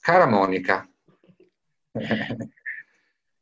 cara Monica,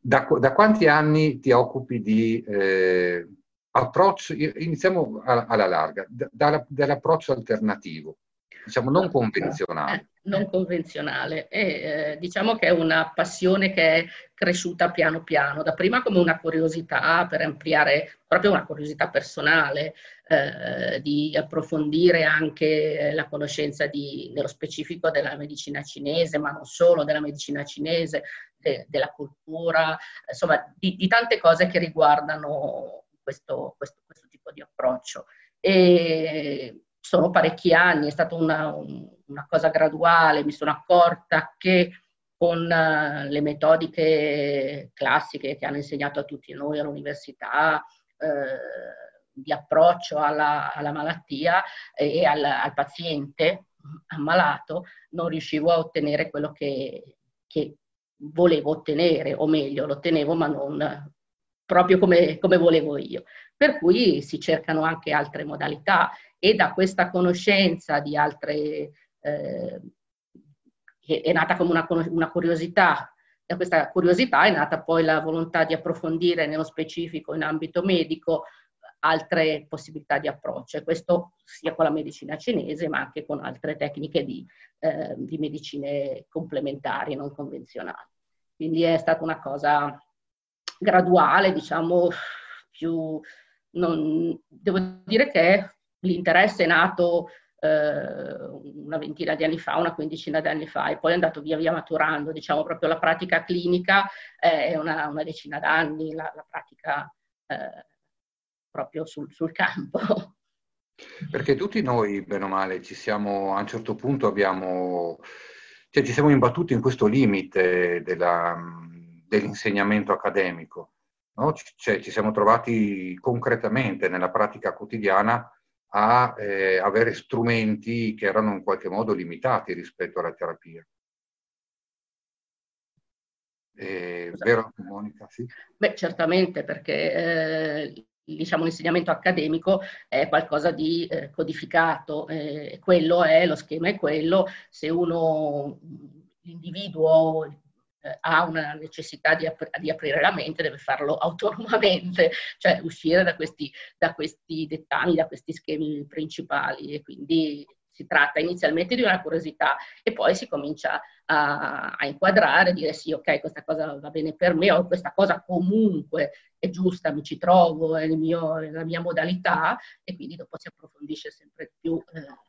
da, da, quanti anni ti occupi di eh, approccio, iniziamo alla larga, da, dall'approccio alternativo, diciamo non convenzionale. Eh, non convenzionale e eh, diciamo che è una passione che è cresciuta piano piano, da prima come una curiosità per ampliare, proprio una curiosità personale, eh, di approfondire anche la conoscenza di, nello specifico della medicina cinese, ma non solo della medicina cinese, de, della cultura, insomma di, di, tante cose che riguardano questo, questo, questo tipo di approccio. E sono parecchi anni, è stata una, una cosa graduale, mi sono accorta che con uh, le metodiche classiche che hanno insegnato a tutti noi all'università, eh, di approccio alla, alla malattia e al, al, paziente ammalato, non riuscivo a ottenere quello che, che volevo ottenere, o meglio, lo ottenevo ma non proprio come, come volevo io. Per cui si cercano anche altre modalità e da questa conoscenza di altre, eh, che è nata come una, una curiosità, da questa curiosità è nata poi la volontà di approfondire nello specifico in ambito medico altre possibilità di approccio, e questo sia con la medicina cinese ma anche con altre tecniche di, eh, di medicine complementari, non convenzionali. Quindi è stata una cosa graduale, diciamo, più... Non, devo dire che l'interesse è nato eh, una ventina di anni fa, una quindicina di anni fa, e poi è andato via via maturando, diciamo, proprio la pratica clinica è una, una decina d'anni, la, la pratica eh, proprio sul, sul campo. Perché tutti noi, bene o male, ci siamo, a un certo punto abbiamo, cioè ci siamo imbattuti in questo limite della, dell'insegnamento accademico. No? Cioè, ci siamo trovati concretamente nella pratica quotidiana a eh, avere strumenti che erano in qualche modo limitati rispetto alla terapia. Eh, vero Monica? Sì? Beh, certamente, perché eh, diciamo, l'insegnamento accademico è qualcosa di eh, codificato, eh, quello è, lo schema è quello, se uno, l'individuo eh, ha una necessità di, ap- di, aprire la mente deve farlo autonomamente, cioè uscire da questi, da questi dettami, da questi schemi principali e quindi si tratta inizialmente di una curiosità e poi si comincia a, a inquadrare, dire sì, ok, questa cosa va bene per me o questa cosa comunque è giusta, mi ci trovo, è, mio, è la mia modalità e quindi dopo si approfondisce sempre più. Eh,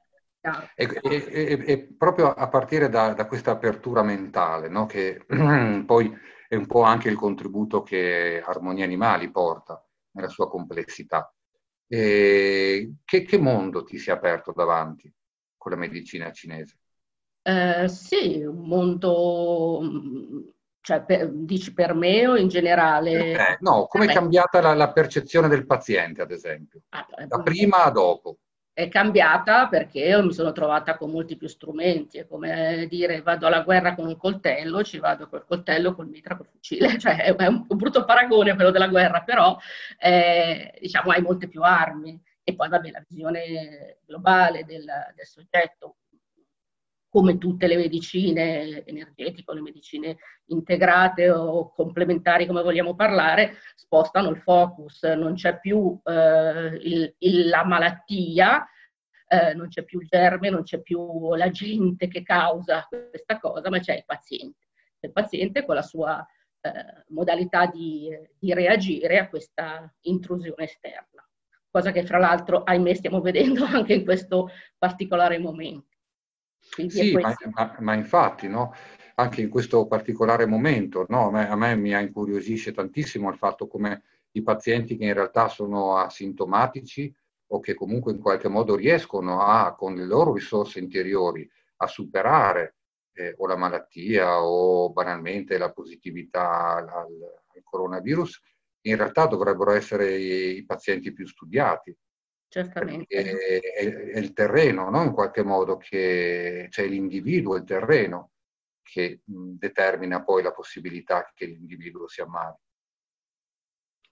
e, e, e, proprio a partire da, da questa apertura mentale, no? che poi è un po' anche il contributo che Armonia Animali porta nella sua complessità. Che, che, mondo ti si è aperto davanti? con la medicina cinese? Eh, sì, un mondo, cioè per, dici per me o in generale? Eh, no, come è cambiata la, la, percezione del paziente, ad esempio, ah, da prima a dopo? È cambiata perché io mi sono trovata con molti più strumenti, è come dire vado alla guerra con un coltello, ci vado col coltello, col mitra, col fucile, cioè è un, brutto paragone quello della guerra, però eh, diciamo hai molte più armi. E poi vabbè, la visione globale del, del soggetto, come tutte le medicine energetiche, le medicine integrate o complementari, come vogliamo parlare, spostano il focus, non c'è più eh, il, il, la malattia, eh, non c'è più il germe, non c'è più l'agente che causa questa cosa, ma c'è il paziente. Il paziente con la sua eh, modalità di, di reagire a questa intrusione esterna cosa che fra l'altro, ahimè, stiamo vedendo anche in questo particolare momento. Quindi sì, ma, ma, ma, infatti, no? anche in questo particolare momento, no? a, me, a, me, mi incuriosisce tantissimo il fatto come i pazienti che in realtà sono asintomatici o che comunque in qualche modo riescono a, con le loro risorse interiori, a superare eh, o la malattia o banalmente la positività al, al coronavirus, in realtà dovrebbero essere i, pazienti più studiati. Certamente. È, è, il terreno, no? in qualche modo, che c'è cioè l'individuo, il terreno, che determina poi la possibilità che l'individuo si ammali.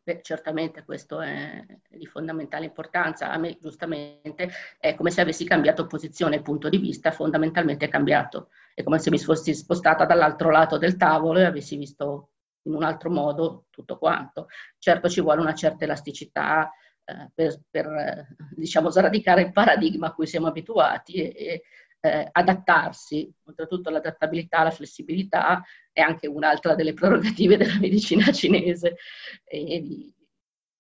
Beh, certamente questo è di fondamentale importanza. A me giustamente è come se avessi cambiato posizione e punto di vista, fondamentalmente è cambiato. è come se mi fossi spostata dall'altro lato del tavolo e avessi visto in un altro modo tutto quanto. Certo ci vuole una certa elasticità per, per eh, diciamo, sradicare il paradigma a cui siamo abituati e, e eh, adattarsi. Oltretutto l'adattabilità, la flessibilità è anche un'altra delle prerogative della medicina cinese e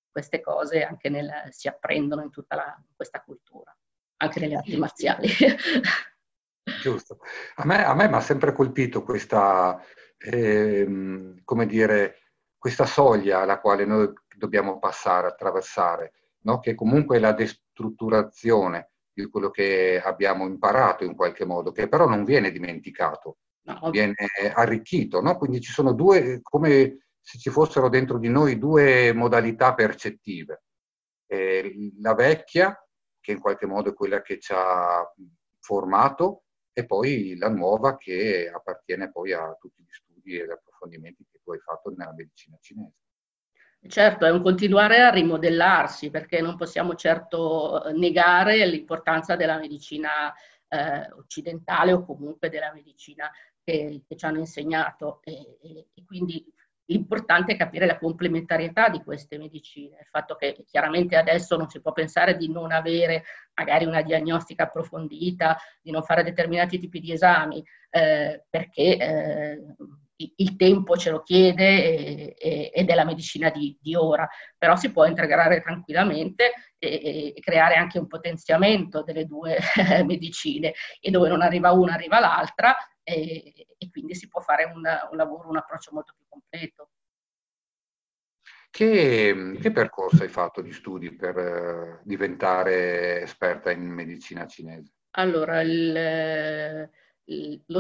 queste cose anche nel, si apprendono in tutta la, questa cultura, anche nelle arti marziali. Giusto. A me, a me mi ha sempre colpito questa, eh, come dire, questa soglia alla quale noi dobbiamo passare, attraversare, no? che comunque è la destrutturazione di quello che abbiamo imparato in qualche modo, che però non viene dimenticato, no. viene arricchito. No? Quindi ci sono due, come se ci fossero dentro di noi due modalità percettive. Eh, la vecchia, che in qualche modo è quella che ci ha formato, e poi la nuova che appartiene poi a tutti gli studi e gli approfondimenti che tu hai fatto nella medicina cinese. Certo, è un continuare a rimodellarsi perché non possiamo certo eh, negare l'importanza della medicina eh, occidentale o comunque della medicina che, che ci hanno insegnato. E, e, e, quindi l'importante è capire la complementarietà di queste medicine, il fatto che chiaramente adesso non si può pensare di non avere magari una diagnostica approfondita, di non fare determinati tipi di esami, eh, perché eh, il tempo ce lo chiede ed è la medicina di, di, ora, però si può integrare tranquillamente e, e, creare anche un potenziamento delle due medicine e dove non arriva una arriva l'altra e, e quindi si può fare un, un, lavoro, un approccio molto più completo. Che, che percorso hai fatto di studi per eh, diventare esperta in medicina cinese? Allora, il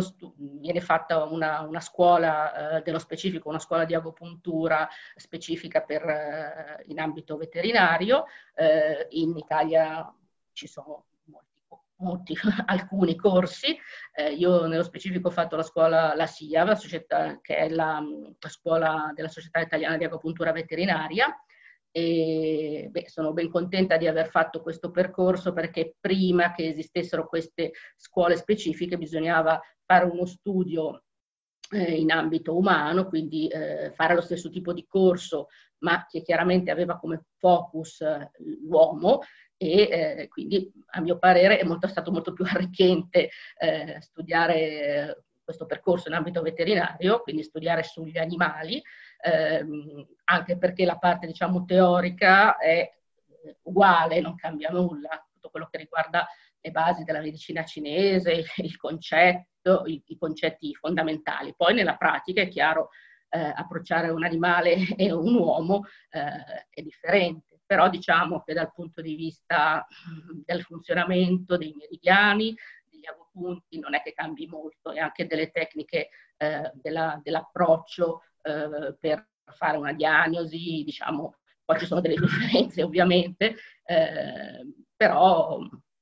stu- viene fatta una, una scuola eh, dello specifico, una scuola di agopuntura specifica per, eh, in ambito veterinario. Eh, in Italia ci sono molti, molti alcuni corsi. Eh, io nello specifico ho fatto la scuola, la SIA, la società, che è la, la scuola della Società Italiana di Agopuntura Veterinaria, e beh, sono ben contenta di aver fatto questo percorso perché prima che esistessero queste scuole specifiche bisognava fare uno studio eh, in ambito umano, quindi eh, fare lo stesso tipo di corso, ma che chiaramente aveva come focus eh, l'uomo e eh, quindi a mio parere è molto, stato molto più arricchente eh, studiare questo percorso in ambito veterinario, quindi studiare sugli animali, ehm, anche perché la parte diciamo teorica è uguale, non cambia nulla, tutto quello che riguarda le basi della medicina cinese, il concetto, i, i concetti fondamentali. Poi nella pratica è chiaro eh, approcciare un animale e un uomo eh, è differente, però diciamo che dal punto di vista del funzionamento dei meridiani, degli agopunti, non è che cambi molto. E anche delle tecniche eh, della, dell'approccio eh, per fare una diagnosi, diciamo, poi ci sono delle differenze ovviamente, eh, però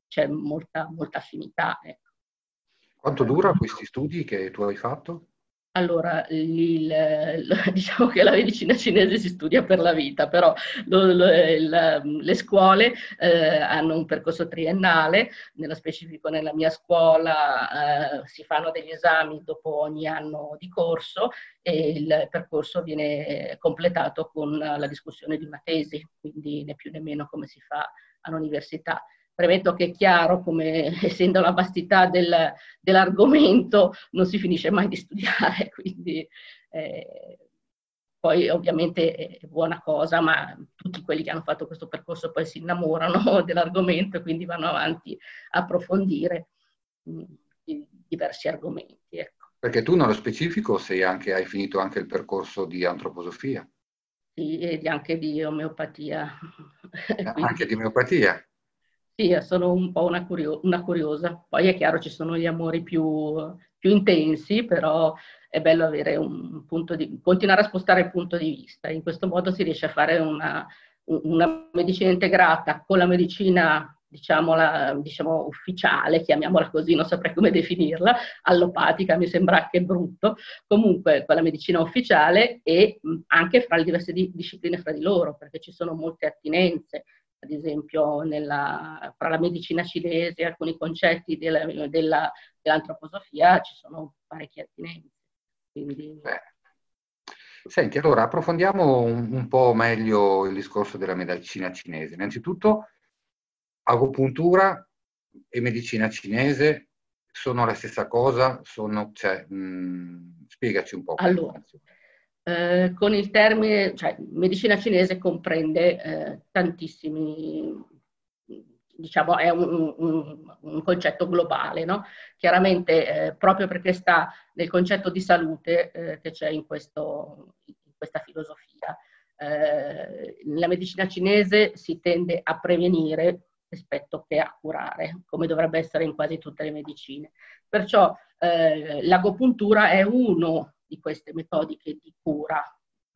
c'è molta, molta affinità. Ecco. Quanto dura questi studi che tu hai fatto? Allora, il, diciamo che la medicina cinese si studia per la vita, però lo, lo, il, le scuole eh, hanno un percorso triennale, nello specifico nella mia scuola eh, si fanno degli esami dopo ogni anno di corso e il percorso viene completato con la discussione di una tesi, quindi né più né meno come si fa all'università. Premetto che è chiaro come, essendo la vastità del, dell'argomento, non si finisce mai di studiare, quindi eh, poi ovviamente è buona cosa, ma tutti quelli che hanno fatto questo percorso poi si innamorano dell'argomento e quindi vanno avanti a approfondire mh, mm, diversi argomenti. Ecco. Perché tu nello specifico anche, hai finito anche il percorso di antroposofia. Sì, e anche di omeopatia. quindi... Anche di omeopatia? Sì, sono un po' una, curio- una, curiosa. Poi è chiaro ci sono gli amori più, più, intensi, però è bello di continuare a spostare il punto di vista. In questo modo si riesce a fare una, una medicina integrata con la medicina diciamo, la, diciamo, ufficiale, chiamiamola così, non saprei come definirla, allopatica mi sembra anche brutto, comunque quella medicina ufficiale e anche fra le diverse di, discipline fra di loro, perché ci sono molte attinenze ad esempio nella, fra la medicina cinese, alcuni concetti della, della dell'antroposofia ci sono parecchie attinenze. Quindi... Senti, allora approfondiamo un, un, po' meglio il discorso della medicina cinese. Innanzitutto, agopuntura e medicina cinese sono la stessa cosa? Sono, cioè, mh, mm, spiegaci un po'. Allora, eh, con il termine, cioè medicina cinese comprende eh, tantissimi, diciamo, è un, un, un concetto globale, no? Chiaramente eh, proprio perché sta nel concetto di salute eh, che c'è in, questo, in questa filosofia. Eh, la medicina cinese si tende a prevenire rispetto che a curare, come dovrebbe essere in quasi tutte le medicine. Perciò eh, l'agopuntura è uno di queste metodiche di cura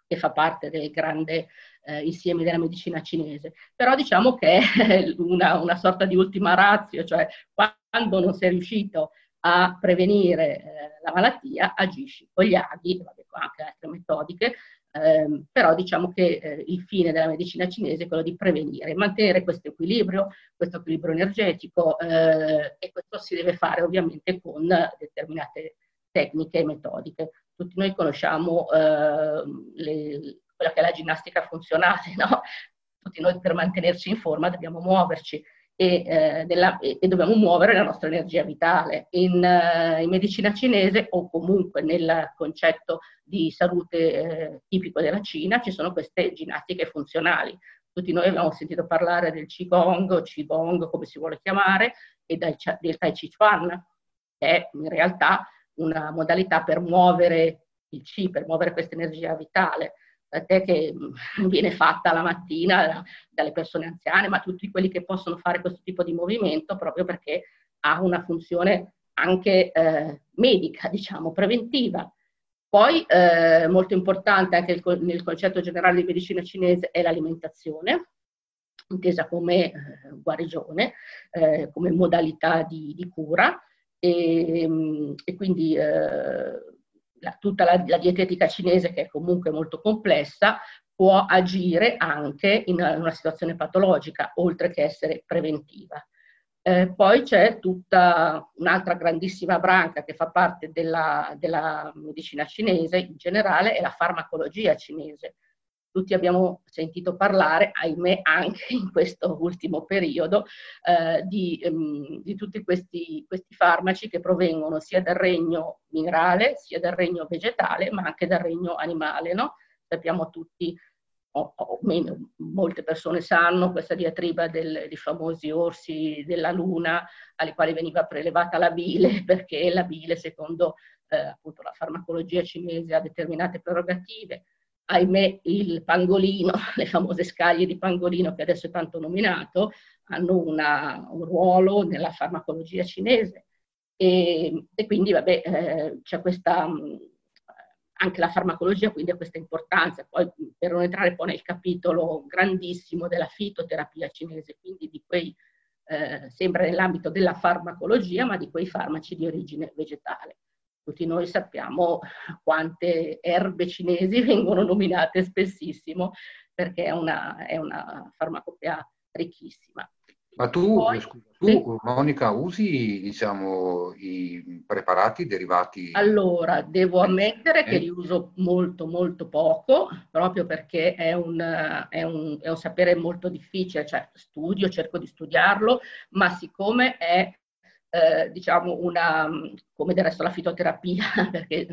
che fa parte del grande eh, insieme della medicina cinese. Però diciamo che è una, una sorta di ultima razio, cioè quando non sei riuscito a prevenire eh, la malattia, agisci con gli aghi, vabbè, anche altre metodiche, eh, però diciamo che eh, il fine della medicina cinese è quello di prevenire, mantenere questo equilibrio, questo equilibrio energetico eh, e questo si deve fare ovviamente con determinate tecniche e metodiche. Tutti noi conosciamo ehm, le, quella che è la ginnastica funzionale, no? Tutti noi per mantenerci in forma dobbiamo muoverci e, eh, della, e, e, dobbiamo muovere la nostra energia vitale. In, uh, in, medicina cinese o comunque nel concetto di salute eh, tipico della Cina ci sono queste ginnastiche funzionali. Tutti noi abbiamo sentito parlare del Qigong o Qigong, come si vuole chiamare, e del, Tai Chi Chuan, che in realtà una modalità per muovere il Qi, per muovere questa energia vitale tant'è che mm, viene fatta la mattina dalle persone anziane, ma tutti quelli che possono fare questo tipo di movimento proprio perché ha una funzione anche eh, medica, diciamo, preventiva. Poi, eh, molto importante anche il, nel concetto generale di medicina cinese è l'alimentazione, intesa come eh, guarigione, eh, come modalità di, di cura e, mm, e quindi eh, la, tutta la, la, dietetica cinese, che è comunque molto complessa, può agire anche in una situazione patologica, oltre che essere preventiva. Eh, poi c'è tutta un'altra grandissima branca che fa parte della, della medicina cinese in generale, è la farmacologia cinese, tutti abbiamo sentito parlare, ahimè anche in questo ultimo periodo, eh, di, um, di, tutti questi, questi, farmaci che provengono sia dal regno minerale, sia dal regno vegetale, ma anche dal regno animale. No? Sappiamo tutti, o, o meno, molte persone sanno questa diatriba del, dei famosi orsi della luna, alle quali veniva prelevata la bile, perché la bile, secondo eh, appunto la farmacologia cinese, ha determinate prerogative ahimè il pangolino, le famose scaglie di pangolino che adesso è tanto nominato, hanno una, un ruolo nella farmacologia cinese. E, e quindi vabbè, eh, c'è questa, mm, anche la farmacologia quindi ha questa importanza. Poi per non entrare poi nel capitolo grandissimo della fitoterapia cinese, quindi di quei, eh, sempre nell'ambito della farmacologia, ma di quei farmaci di origine vegetale tutti noi sappiamo quante erbe cinesi vengono nominate spessissimo perché è una, è una farmacopea ricchissima. Ma tu, Poi, scusa, tu sì. Monica, usi diciamo, i preparati derivati? Allora, devo ammettere eh. che li uso molto, molto poco, proprio perché è un, è, un, è un sapere molto difficile, cioè studio, cerco di studiarlo, ma siccome è eh, diciamo una, come del resto la fitoterapia, perché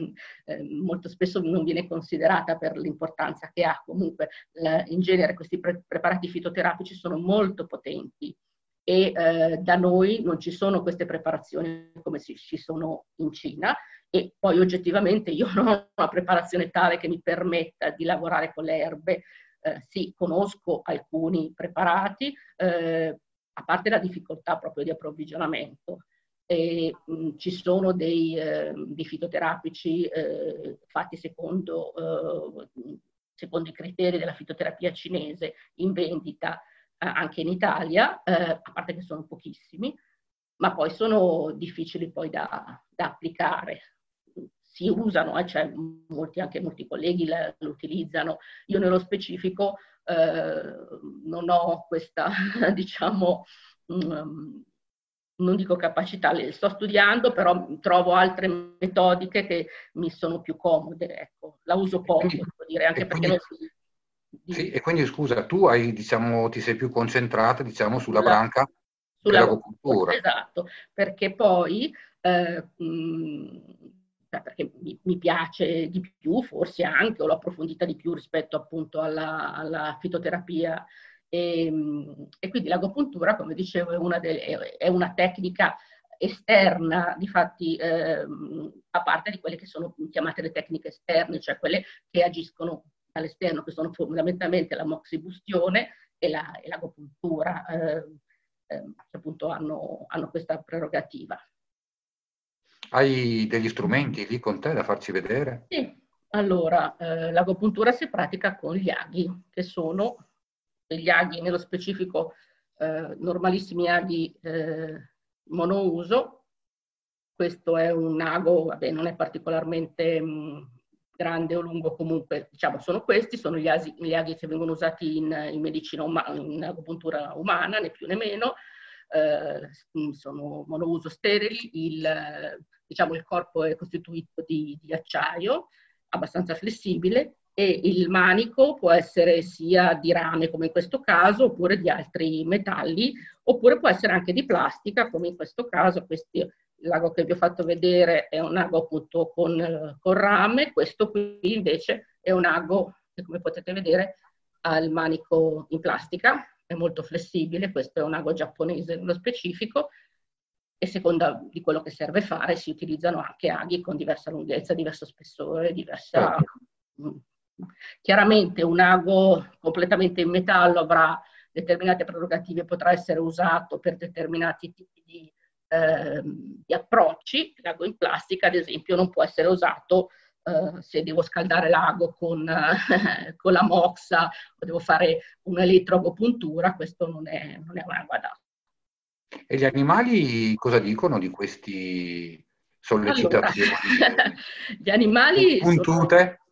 eh, molto spesso non viene considerata per l'importanza che ha. Comunque eh, in genere questi pre- preparati fitoterapici sono molto potenti e eh, da noi non ci sono queste preparazioni come ci sono in Cina e poi oggettivamente io non ho una preparazione tale che mi permetta di lavorare con le erbe. Eh, sì, conosco alcuni preparati, eh, a parte la difficoltà proprio di approvvigionamento. E, mh, ci sono dei, eh, dei fitoterapici eh, fatti secondo, eh, secondo, i criteri della fitoterapia cinese in vendita eh, anche in Italia, a parte che sono pochissimi, ma poi sono difficili poi da, da applicare. Si usano, eh, cioè molti, anche molti colleghi lo utilizzano. Io nello specifico non ho questa, diciamo, um, non dico capacità, le sto studiando, però trovo altre metodiche che mi sono più comode, ecco. la uso poco, quindi, devo dire, anche perché quindi, non si... Sì, e quindi scusa, tu hai, diciamo, ti sei più concentrata diciamo, sulla la, branca sulla dell'agopuntura. Esatto, perché poi eh, mh, perché mi, mi, piace di più, forse anche, o l'ho approfondita di più rispetto appunto alla, alla fitoterapia e, ehm, e quindi l'agopuntura, come dicevo, è una, de, è una tecnica esterna, difatti eh, a parte di quelle che sono chiamate le tecniche esterne, cioè quelle che agiscono all'esterno, che sono fondamentalmente la moxibustione e, la, e l'agopuntura, eh, eh, che appunto hanno, hanno questa prerogativa. Hai degli strumenti lì con te da farci vedere? Sì, allora eh, l'agopuntura si pratica con gli aghi, che sono degli aghi, nello specifico eh, normalissimi aghi eh, monouso. Questo è un ago, vabbè, non è particolarmente mh, mm, grande o lungo, comunque diciamo sono questi, sono gli, asi, gli aghi che vengono usati in, in medicina umana, in agopuntura umana, né più né meno. Eh, sono monouso sterili, il, diciamo, il corpo è costituito di, di acciaio, abbastanza flessibile e il manico può essere sia di rame come in questo caso oppure di altri metalli oppure può essere anche di plastica come in questo caso. Questi, l'ago che vi ho fatto vedere è un ago appunto con, con rame questo qui invece è un ago che come potete vedere ha il manico in plastica è molto flessibile questo è un ago giapponese nello specifico e seconda di quello che serve fare si utilizzano anche aghi con diversa lunghezza, diverso spessore, diversa... Certo. Chiaramente un ago completamente in metallo avrà determinate prerogative, potrà essere usato per determinati tipi di, eh, di approcci. L'ago in plastica, ad esempio, non può essere usato eh, se devo scaldare l'ago con, eh, con, la moxa o devo fare un'elettroagopuntura, questo non è, non è un ago adatto. E gli animali cosa dicono di questi sollecitazioni? Allora, gli animali... Puntute? Sono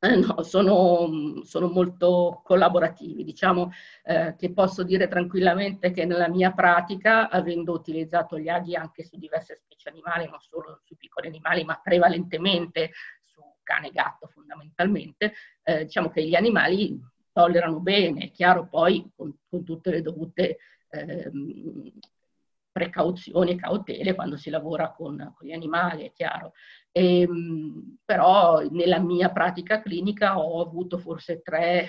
eh, no, sono, sono, molto collaborativi. Diciamo eh, che posso dire tranquillamente che nella mia pratica, avendo utilizzato gli aghi anche su diverse specie animali, non solo sui piccoli animali, ma prevalentemente su cane e gatto fondamentalmente, eh, diciamo che gli animali tollerano bene, è chiaro poi con, con tutte le dovute ehm, precauzioni e cautele quando si lavora con, con gli animali, è chiaro. E, ehm, però nella mia pratica clinica ho avuto forse tre,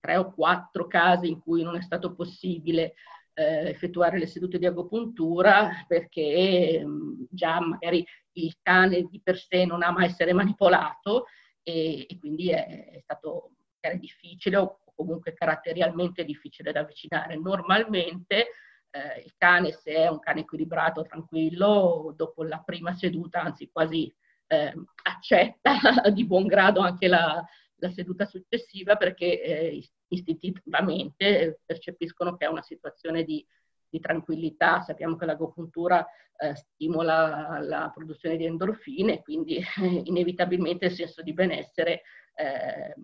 tre o quattro casi in cui non è stato possibile eh, effettuare le sedute di agopuntura perché eh, già magari il cane di per sé non ama essere manipolato e, e quindi è, è stato difficile o comunque caratterialmente difficile da avvicinare. Normalmente eh, il cane, se è un cane equilibrato, tranquillo, dopo la prima seduta, anzi quasi eh, accetta di buon grado anche la, la seduta successiva perché eh, istintivamente percepiscono che è una situazione di, di tranquillità. Sappiamo che l'agopuntura eh, stimola la produzione di endorfine, quindi inevitabilmente il senso di benessere eh,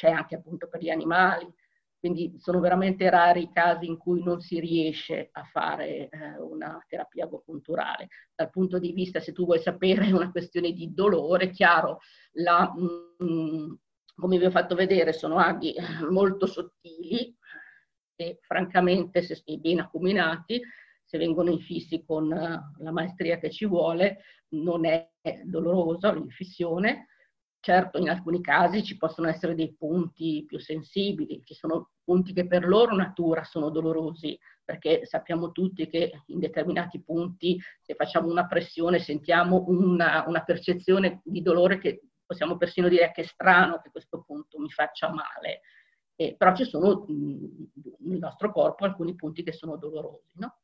c'è anche appunto per gli animali. Quindi sono veramente rari i casi in cui non si riesce a fare eh, una terapia agopunturale. Dal punto di vista, se tu vuoi sapere, è una questione di dolore, chiaro, la, mh, mm, come vi ho fatto vedere, sono aghi molto sottili e francamente, se ben acuminati, se vengono infissi con uh, la maestria che ci vuole, non è dolorosa l'infissione, Certo, in alcuni casi ci possono essere dei punti più sensibili, ci sono punti che per loro natura sono dolorosi, perché sappiamo tutti che in determinati punti, se facciamo una pressione, sentiamo una, una percezione di dolore che possiamo persino dire che è strano che questo punto mi faccia male. Eh, però ci sono nel nostro corpo alcuni punti che sono dolorosi, no?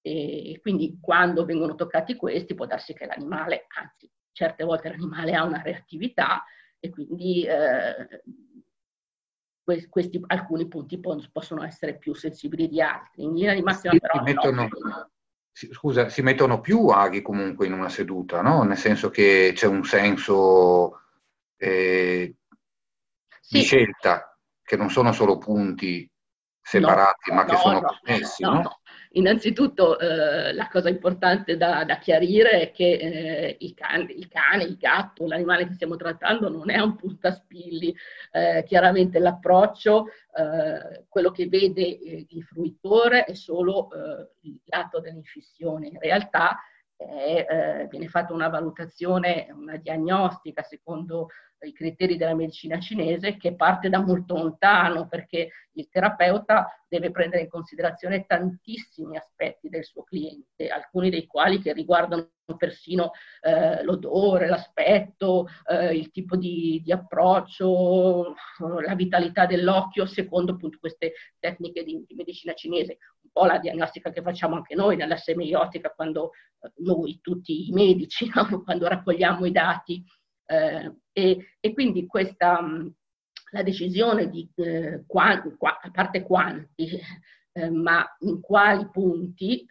E quindi quando vengono toccati questi può darsi che l'animale, anzi certe volte l'animale ha una reattività e quindi eh, questi, alcuni punti possono essere più sensibili di altri. In linea di massima sì, però... Mettono, no. scusa, si mettono più aghi comunque in una seduta, no? Nel senso che c'è un senso eh, sì. di scelta, che non sono solo punti separati, no, ma che sono connessi, no? Innanzitutto eh, la cosa importante da, da chiarire è che eh, il, cane, il, cane, il gatto, l'animale che stiamo trattando non è un puntaspilli. Eh, chiaramente l'approccio, eh, quello che vede eh, il fruitore è solo eh, il lato dell'infissione. In realtà viene fatta una valutazione, una diagnostica secondo i criteri della medicina cinese che parte da molto lontano perché il terapeuta deve prendere in considerazione tantissimi aspetti del suo cliente, alcuni dei quali che riguardano persino eh, l'odore, l'aspetto, eh, il tipo di, di, approccio, la vitalità dell'occhio, secondo appunto queste tecniche di, di, medicina cinese, un po' la diagnostica che facciamo anche noi nella semiotica quando eh, noi, tutti i medici, no? quando raccogliamo i dati eh, e, e, quindi questa, mm, la decisione di, eh, quanti, qua, a parte quanti, eh, ma in quali punti,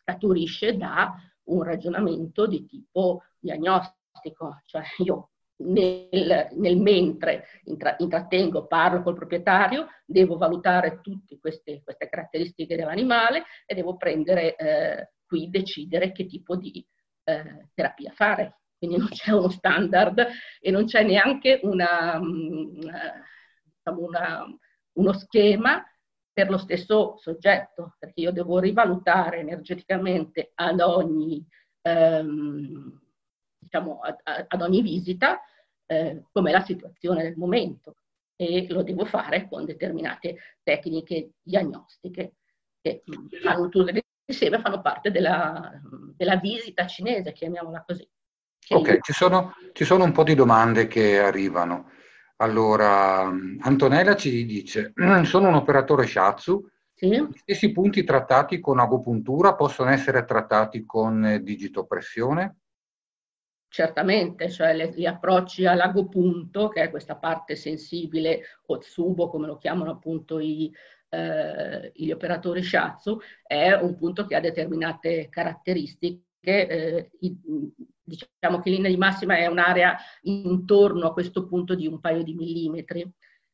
scaturisce da un ragionamento di tipo diagnostico, cioè io nel, nel, mentre intra, intrattengo, parlo col proprietario, devo valutare tutte queste, queste caratteristiche dell'animale e devo prendere eh, qui, decidere che tipo di eh, terapia fare quindi non c'è uno standard e non c'è neanche una, mm, diciamo una, uno schema per lo stesso soggetto, perché io devo rivalutare energeticamente ad ogni, ehm, diciamo, ad, ad, ogni visita eh, com'è la situazione del momento e lo devo fare con determinate tecniche diagnostiche che fanno, insieme fanno parte della, della visita cinese, chiamiamola così. Ok, ci sono, ci sono un po' di domande che arrivano. Allora, Antonella ci dice, sono un operatore shiatsu, sì. gli stessi punti trattati con agopuntura possono essere trattati con digitopressione? Certamente, cioè le, gli approcci all'agopunto, che è questa parte sensibile, o tsubo come lo chiamano appunto i, eh, gli operatori shiatsu, è un punto che ha determinate caratteristiche eh, diciamo che linea di massima è un'area intorno a questo punto di un paio di millimetri.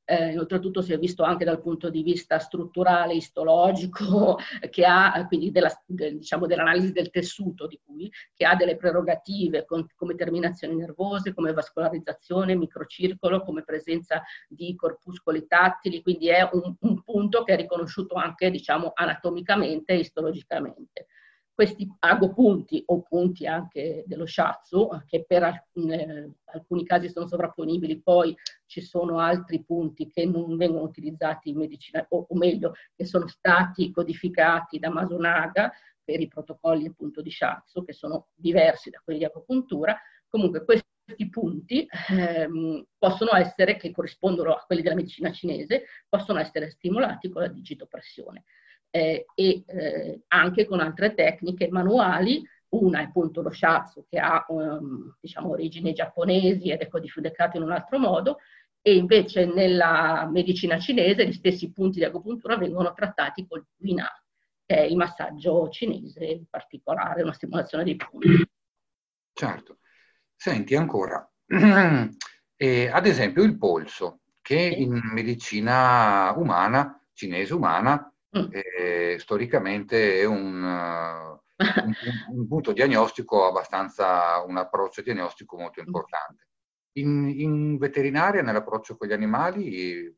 Eh, oltretutto si è visto anche dal punto di vista strutturale, istologico, che ha quindi della, del, diciamo, dell'analisi del tessuto di cui, che ha delle prerogative con, come terminazioni nervose, come vascolarizzazione, microcircolo, come presenza di corpuscoli tattili, quindi è un, un punto che è riconosciuto anche diciamo, anatomicamente e istologicamente questi agopunti o punti anche dello shiatsu, che per alcune, alcuni casi sono sovrapponibili, poi ci sono altri punti che non vengono utilizzati in medicina, o, o meglio, che sono stati codificati da Masunaga per i protocolli appunto di shiatsu, che sono diversi da quelli di agopuntura. Comunque questi punti ehm, possono essere, che corrispondono a quelli della medicina cinese, possono essere stimolati con la digitopressione eh, e eh, anche con altre tecniche manuali. Una è appunto lo shiatsu che ha um, diciamo, origini giapponesi ed è codificato in un altro modo e invece nella medicina cinese gli stessi punti di agopuntura vengono trattati col Wina, che è il massaggio cinese in particolare, una stimolazione dei punti. Certo. Senti ancora, eh, ad esempio il polso, che in medicina umana, cinese umana, Mm. Eh, storicamente è un, un, un, punto diagnostico abbastanza, un approccio diagnostico molto mm. importante. In, in veterinaria, nell'approccio con gli animali,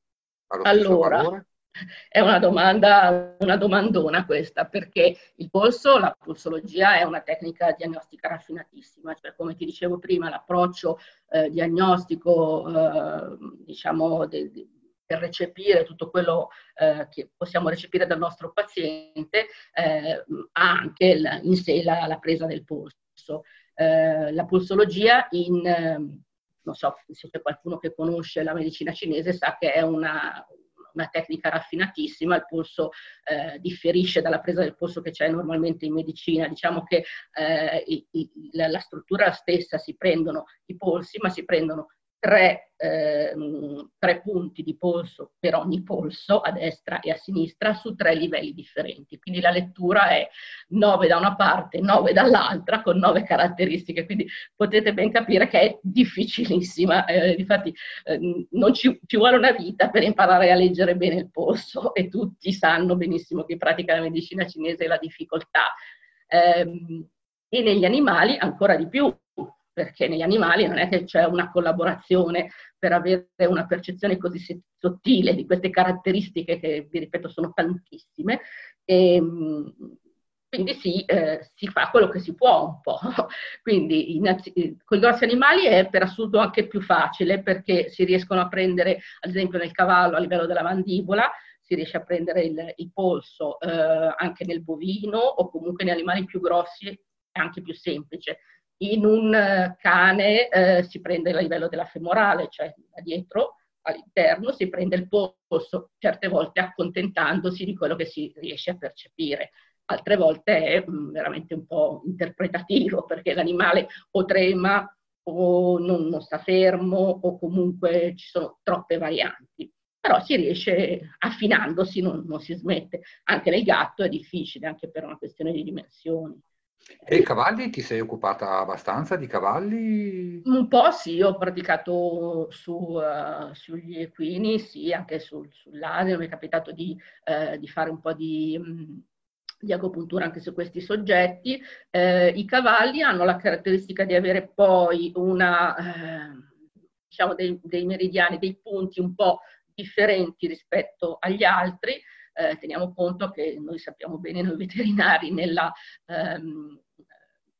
allora, È una domanda, una domandona questa, perché il polso, la pulsologia è una tecnica diagnostica raffinatissima, cioè come ti dicevo prima, l'approccio eh, diagnostico, eh, diciamo, de, de, per recepire tutto quello eh, che possiamo recepire dal nostro paziente, eh, ha anche la, in sé la, la, presa del polso. Eh, la pulsologia in, ehm, non so se c'è qualcuno che conosce la medicina cinese, sa che è una, una tecnica raffinatissima, il polso eh, differisce dalla presa del polso che c'è normalmente in medicina, diciamo che eh, i, i, la, la, struttura stessa si prendono i polsi, ma si prendono tre, eh, tre, punti di polso per ogni polso, a destra e a sinistra, su tre livelli differenti. Quindi la lettura è 9 da una parte, 9 dall'altra, con 9 caratteristiche. Quindi potete ben capire che è difficilissima. Eh, infatti eh, non ci, ci, vuole una vita per imparare a leggere bene il polso e tutti sanno benissimo chi pratica la medicina cinese la difficoltà. Eh, e negli animali ancora di più, perché negli animali non è che c'è una collaborazione per avere una percezione così sottile di queste caratteristiche che, vi ripeto, sono tantissime. E, ehm, quindi sì, eh, si fa quello che si può un po'. Quindi con i grossi animali è per assurdo anche più facile perché si riescono a prendere, ad esempio nel cavallo a livello della mandibola, si riesce a prendere il, il polso eh, anche nel bovino o comunque negli animali più grossi è anche più semplice in un eh, cane eh, si prende a livello della femorale, cioè da dietro all'interno, si prende il polso, certe volte accontentandosi di quello che si riesce a percepire. Altre volte è mh, mm, veramente un po' interpretativo perché l'animale o trema o non, non sta fermo o comunque ci sono troppe varianti però si riesce affinandosi, non, non, si smette. Anche nel gatto è difficile, anche per una questione di dimensioni. E i cavalli ti sei occupata abbastanza di cavalli? Un po' sì, ho praticato su, uh, sugli equini, sì, anche sul, sull'asino, mi è capitato di, uh, di, fare un po' di, um, di, agopuntura anche su questi soggetti. Uh, I cavalli hanno la caratteristica di avere poi una, diciamo dei, dei meridiani, dei punti un po' differenti rispetto agli altri, eh, teniamo conto che noi sappiamo bene, noi veterinari, nella, ehm,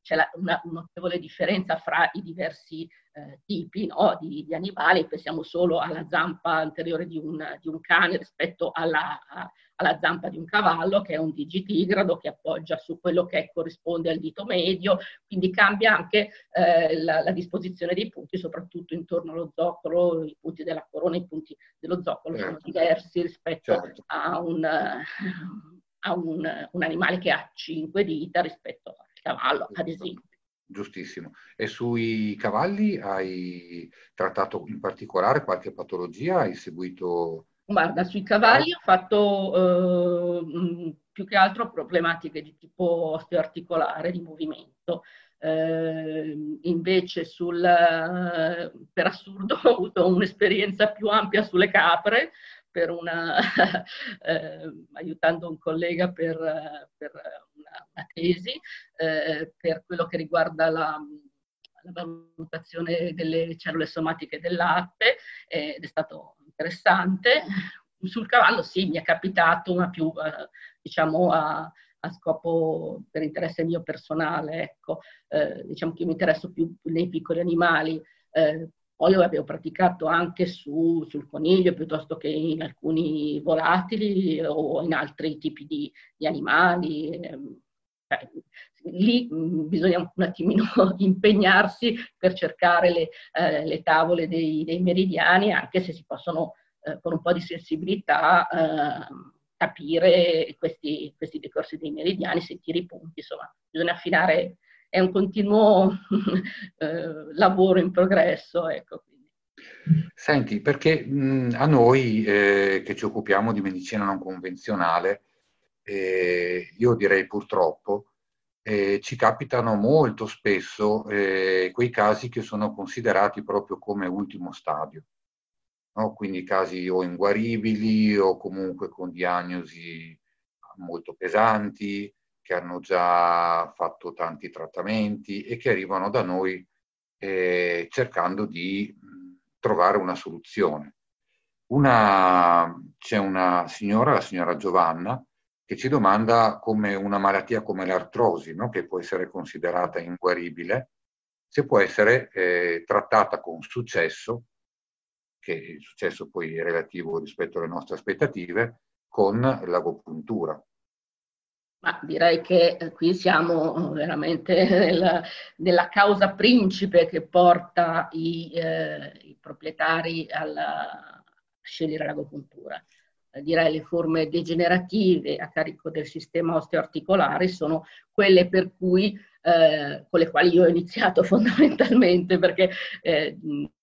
c'è la, una, notevole differenza fra i diversi eh, tipi no, di, di, animali, pensiamo solo alla zampa anteriore di un, di un cane rispetto alla, a, alla zampa di un cavallo, che è un digitigrado che appoggia su quello che corrisponde al dito medio, quindi cambia anche eh, la, la, disposizione dei punti, soprattutto intorno allo zoccolo, i punti della corona, i punti dello zoccolo certo. sono diversi rispetto certo. a, un, a un, un animale che ha cinque dita rispetto al cavallo, ad esempio. Giustissimo. E sui cavalli hai trattato in particolare qualche patologia? Hai seguito... Guarda, sui cavalli ho fatto eh, più che altro problematiche di tipo osteoarticolare, di movimento. Eh, invece sul, eh, per assurdo ho avuto un'esperienza più ampia sulle capre, una, eh, aiutando un collega per, per una, una, tesi, eh, per quello che riguarda la, la, valutazione delle cellule somatiche del latte ed è stato interessante. Sul cavallo sì, mi è capitato, ma più eh, diciamo a, a scopo per interesse mio personale, ecco, eh, diciamo che mi interesso più nei piccoli animali, eh, poi io avevo praticato anche su, sul coniglio piuttosto che in alcuni volatili o in altri tipi di, di animali. Ehm, cioè, lì mh, bisogna un attimino impegnarsi per cercare le, eh, le tavole dei, dei, meridiani, anche se si possono eh, con un po' di sensibilità eh, capire questi, questi decorsi dei meridiani, sentire i punti, insomma, bisogna affinare è un continuo eh, lavoro in progresso. Ecco. Senti, perché mh, a noi eh, che ci occupiamo di medicina non convenzionale, eh, io direi purtroppo, eh, ci capitano molto spesso eh, quei casi che sono considerati proprio come ultimo stadio. No? Quindi casi o inguaribili o comunque con diagnosi molto pesanti, che hanno già fatto tanti trattamenti e che arrivano da noi eh, cercando di trovare una soluzione. Una, c'è una signora, la signora Giovanna, che ci domanda come una malattia come l'artrosi, no? che può essere considerata inguaribile, se può essere eh, trattata con successo, che il successo poi è relativo rispetto alle nostre aspettative, con l'agopuntura. Ma direi che eh, qui siamo veramente nella, nella causa principe che porta i, eh, i proprietari alla, a scegliere l'agopuntura. Eh, direi le forme degenerative a carico del sistema osteoarticolare sono quelle per cui, eh, con le quali io ho iniziato fondamentalmente, perché eh,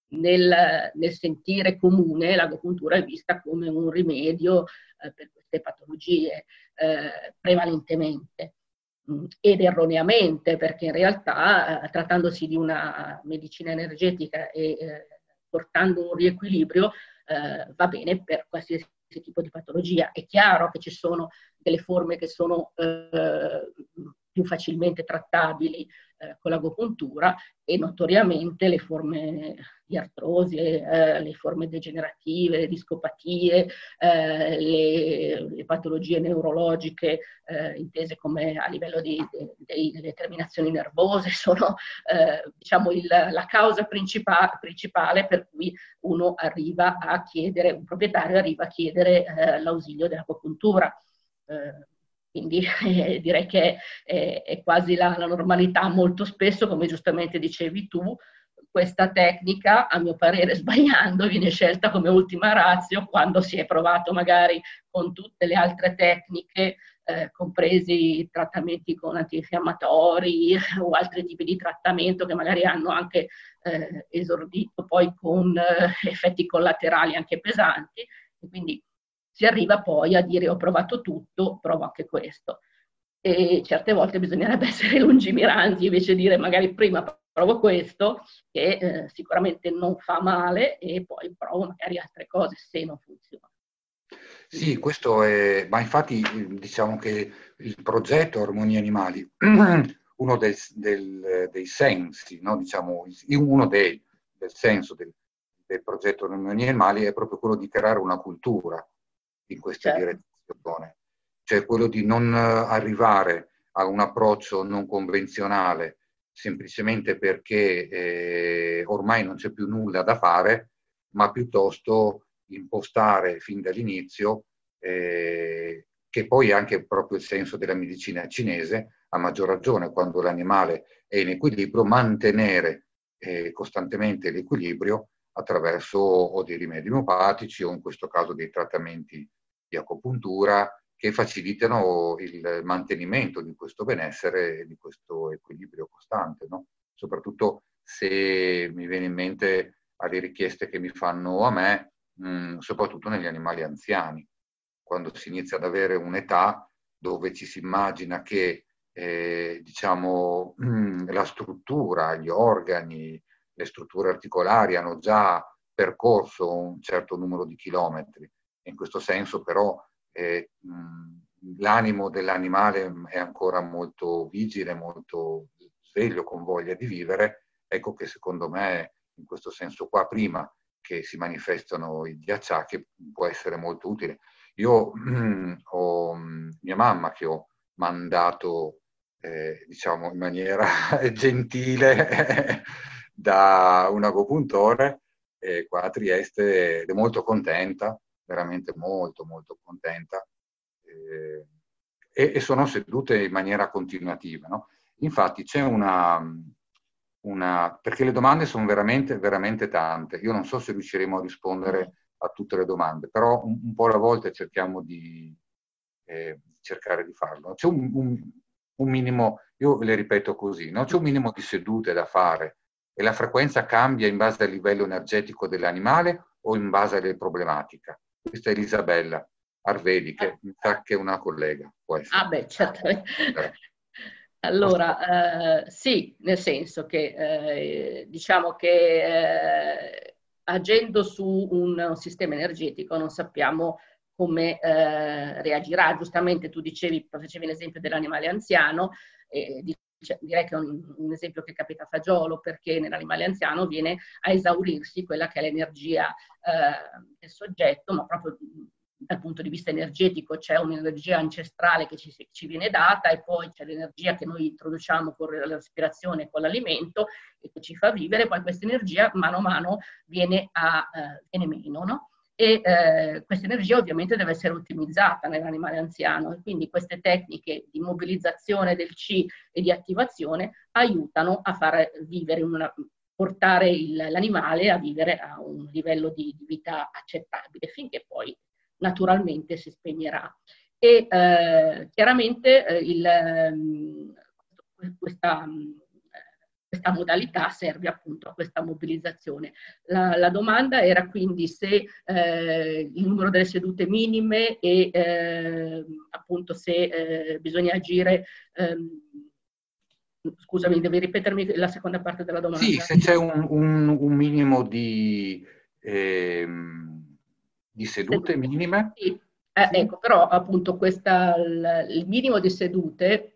nel, nel, sentire comune l'agopuntura è vista come un rimedio eh, per queste patologie eh, prevalentemente mh, ed erroneamente perché in realtà eh, trattandosi di una medicina energetica e eh, portando un riequilibrio eh, va bene per qualsiasi tipo di patologia. È chiaro che ci sono delle forme che sono eh, più facilmente trattabili eh, con l'agopuntura e notoriamente le forme di artrosi, eh, le forme degenerative, le discopatie, eh, le, le, patologie neurologiche eh, intese come a livello di, di, delle terminazioni nervose sono eh, diciamo il, la causa principale, principale per cui uno arriva a chiedere, un proprietario arriva a chiedere eh, l'ausilio dell'agopuntura. Eh, quindi eh, direi che è, è quasi la, la, normalità. Molto spesso, come giustamente dicevi tu, questa tecnica, a mio parere sbagliando, viene scelta come ultima razio quando si è provato magari con tutte le altre tecniche, eh, compresi trattamenti con antinfiammatori o altri tipi di trattamento che magari hanno anche eh, esordito poi con eh, effetti collaterali anche pesanti. Quindi si arriva poi a dire ho provato tutto, provo anche questo. E certe volte bisognerebbe essere lungimiranti invece di dire magari prima provo questo, che eh, sicuramente non fa male, e poi provo magari altre cose se non funziona. Sì, questo è, ma infatti diciamo che il progetto Armonia Animali, uno del, del, dei sensi, no? diciamo, uno dei, del senso del, del progetto Armonia Animali è proprio quello di creare una cultura, in questa certo. direzione, cioè quello di non eh, arrivare a un approccio non convenzionale semplicemente perché eh, ormai non c'è più nulla da fare, ma piuttosto impostare fin dall'inizio, eh, che poi è anche proprio il senso della medicina cinese, a maggior ragione quando l'animale è in equilibrio, mantenere eh, costantemente l'equilibrio attraverso o dei rimedi omopatici o in questo caso dei trattamenti di acupuntura che facilitano il mantenimento di questo benessere e di questo equilibrio costante, no? soprattutto se mi viene in mente alle richieste che mi fanno a me, mh, mm, soprattutto negli animali anziani, quando si inizia ad avere un'età dove ci si immagina che eh, diciamo, mh, mm, la struttura, gli organi, le strutture articolari hanno già percorso un certo numero di chilometri. In questo senso però eh, l'animo dell'animale è ancora molto vigile, molto sveglio, con voglia di vivere. Ecco che secondo me in questo senso qua, prima che si manifestano i ghiacciati, può essere molto utile. Io ho mia mamma che ho mandato, eh, diciamo, in maniera gentile da un agopuntore eh, qua a Trieste ed è molto contenta, veramente molto molto contenta eh, e, e, sono sedute in maniera continuativa. No? Infatti c'è una, una, perché le domande sono veramente, veramente tante. Io non so se riusciremo a rispondere a tutte le domande, però un, un po' alla volta cerchiamo di eh, cercare di farlo. C'è un, un, un, minimo, io le ripeto così, no? c'è un minimo di sedute da fare e la frequenza cambia in base al livello energetico dell'animale o in base alle problematiche. Questa è Elisabella Arvedi, che mi sa che è una collega. Può essere. Ah beh, certamente. Eh. Allora, eh, sì, nel senso che eh, diciamo che eh, agendo su un, un, sistema energetico non sappiamo come eh, reagirà. Giustamente tu dicevi, facevi l'esempio dell'animale anziano, eh, cioè, direi che è un, un, esempio che capita a fagiolo perché nell'animale anziano viene a esaurirsi quella che è l'energia eh, del soggetto, ma proprio dal punto di vista energetico c'è un'energia ancestrale che ci, ci, viene data e poi c'è l'energia che noi introduciamo con la respirazione e con l'alimento e che ci fa vivere, poi questa energia mano a mano viene, a, eh, viene meno, no? E eh, questa energia ovviamente deve essere ottimizzata nell'animale anziano e quindi queste tecniche di mobilizzazione del C e di attivazione aiutano a far vivere una, portare il, l'animale a vivere a un livello di, di vita accettabile finché poi naturalmente si spegnerà. E eh, chiaramente eh, il, ehm, questa, questa modalità serve appunto a questa mobilizzazione. La, la domanda era quindi se eh, il numero delle sedute minime e eh, appunto se eh, bisogna agire ehm, Scusami, devi ripetermi la seconda parte della domanda? Sì, se c'è un, un, un minimo di, ehm, di sedute minime. Sì. Eh, ecco, però appunto questa, il, il minimo di sedute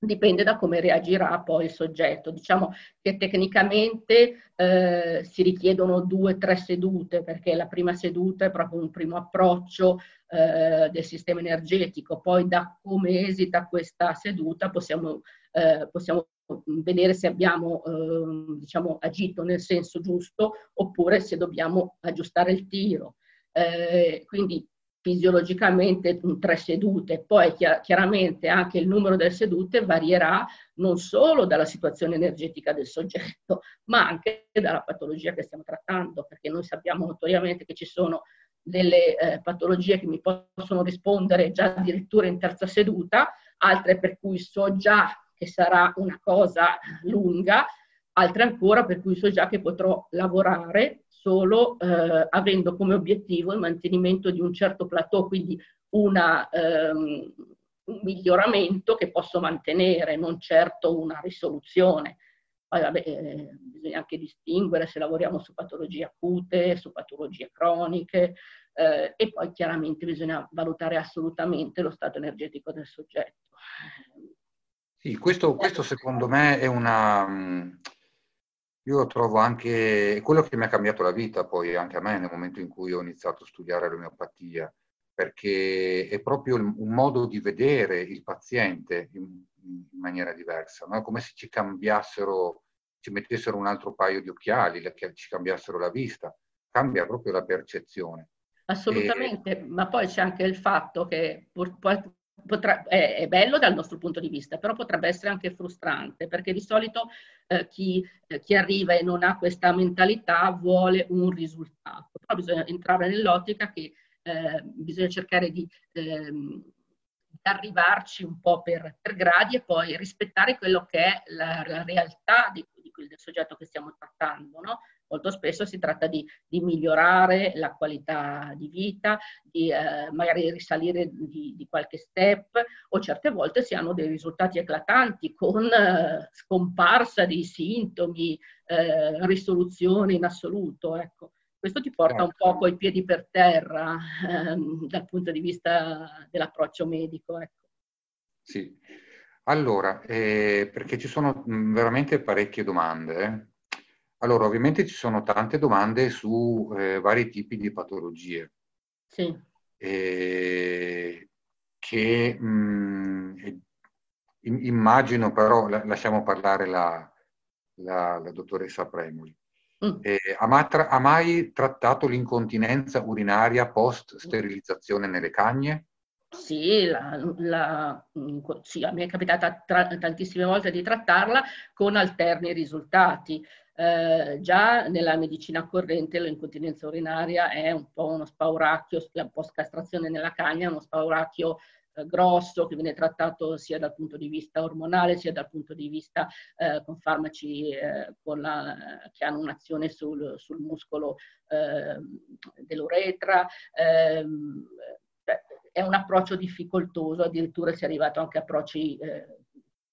dipende da come reagirà poi il soggetto. Diciamo che tecnicamente eh, si richiedono due o tre sedute perché la prima seduta è proprio un primo approccio eh, del sistema energetico, poi da come esita questa seduta possiamo, eh, possiamo vedere se abbiamo eh, diciamo, agito nel senso giusto oppure se dobbiamo aggiustare il tiro. Eh, quindi fisiologicamente tre sedute, poi chiaramente anche il numero delle sedute varierà non solo dalla situazione energetica del soggetto, ma anche dalla patologia che stiamo trattando, perché noi sappiamo notoriamente che ci sono delle eh, patologie che mi possono rispondere già addirittura in terza seduta, altre per cui so già che sarà una cosa lunga, altre ancora per cui so già che potrò lavorare solo eh, avendo come obiettivo il mantenimento di un certo plateau, quindi una, ehm, un miglioramento che posso mantenere, non certo una risoluzione. Poi vabbè, eh, bisogna anche distinguere se lavoriamo su patologie acute, su patologie croniche eh, e poi chiaramente bisogna valutare assolutamente lo stato energetico del soggetto. Sì, questo, questo secondo me è una io trovo anche quello che mi ha cambiato la vita poi anche a me nel momento in cui ho iniziato a studiare l'omeopatia, perché è proprio un modo di vedere il paziente in, in maniera diversa, no? come se ci cambiassero, ci mettessero un altro paio di occhiali, che ci cambiassero la vista, cambia proprio la percezione. Assolutamente, e... ma poi c'è anche il fatto che pur, potrà, è, è, bello dal nostro punto di vista, però potrebbe essere anche frustrante, perché di solito eh, chi, eh, chi, arriva e non ha questa mentalità vuole un risultato. Però bisogna entrare nell'ottica che eh, bisogna cercare di ehm, arrivarci un po' per, per, gradi e poi rispettare quello che è la, la realtà di, di, del soggetto che stiamo trattando, no? Molto spesso si tratta di, di migliorare la qualità di vita, di eh, magari risalire di, di, qualche step o certe volte si hanno dei risultati eclatanti con eh, scomparsa di sintomi, eh, risoluzione in assoluto. Ecco. Questo ti porta un po' coi piedi per terra ehm, dal punto di vista dell'approccio medico. Ecco. Sì, allora, eh, perché ci sono veramente parecchie domande. Allora, ovviamente ci sono tante domande su eh, vari tipi di patologie. Sì. Eh, che mh, immagino però, la, lasciamo parlare la, la, la dottoressa Premoli. Mm. Eh, ha, ma tra, ha, mai trattato l'incontinenza urinaria post sterilizzazione nelle cagne? Sì, la, sì, me è capitata tra, tantissime volte di trattarla con alterni risultati. Eh, già nella medicina corrente l'incontinenza urinaria è un po' uno spauracchio, la post-castrazione nella cagna è uno spauracchio eh, grosso che viene trattato sia dal punto di vista ormonale sia dal punto di vista eh, con farmaci eh, con la, che hanno un'azione sul, sul muscolo ehm, dell'uretra. Ehm, è un approccio difficoltoso, addirittura si è arrivato anche a approcci eh,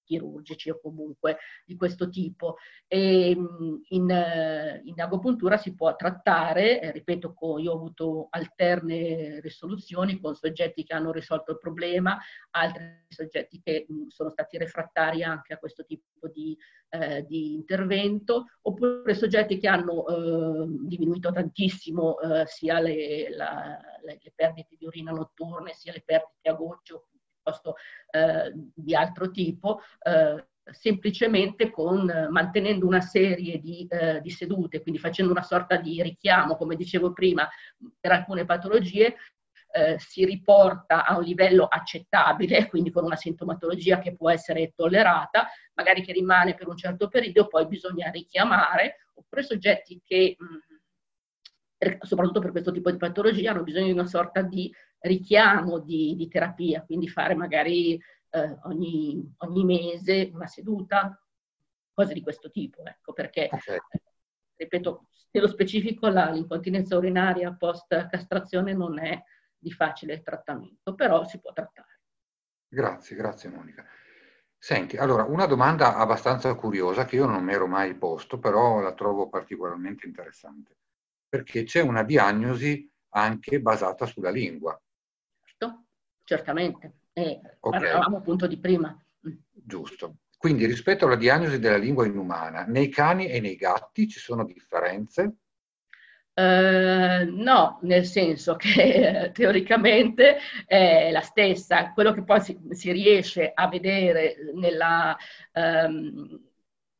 chirurgici o comunque di questo tipo. E mm, in, eh, in agopuntura si può trattare, eh, ripeto, io ho avuto alterne risoluzioni con soggetti che hanno risolto il problema, altri soggetti che mm, sono stati refrattari anche a questo tipo di, eh, di intervento, oppure soggetti che hanno eh, diminuito tantissimo eh, sia le, la, le, perdite di urina notturne, sia le perdite a goccio piuttosto eh, di altro tipo, eh, semplicemente con, mantenendo una serie di, eh, di, sedute, quindi facendo una sorta di richiamo, come dicevo prima, per alcune patologie, eh, si riporta a un livello accettabile, quindi con una sintomatologia che può essere tollerata, magari che rimane per un certo periodo, poi bisogna richiamare, oppure soggetti che, mh, soprattutto per questo tipo di patologia, hanno bisogno di una sorta di richiamo di, di terapia, quindi fare magari eh, ogni, ogni, mese una seduta, cose di questo tipo, ecco, perché, okay. ripeto, nello specifico la, l'incontinenza urinaria post-castrazione non è di facile trattamento, però si può trattare. Grazie, grazie Monica. Senti, allora, una domanda abbastanza curiosa che io non mi ero mai posto, però la trovo particolarmente interessante, perché c'è una diagnosi anche basata sulla lingua. Certo, certamente. Eh, okay. Parlavamo appunto di prima. Giusto. Quindi rispetto alla diagnosi della lingua inumana, nei cani e nei gatti ci sono differenze? Uh, no, nel senso che teoricamente è la stessa, quello che poi si, si riesce a vedere nella um,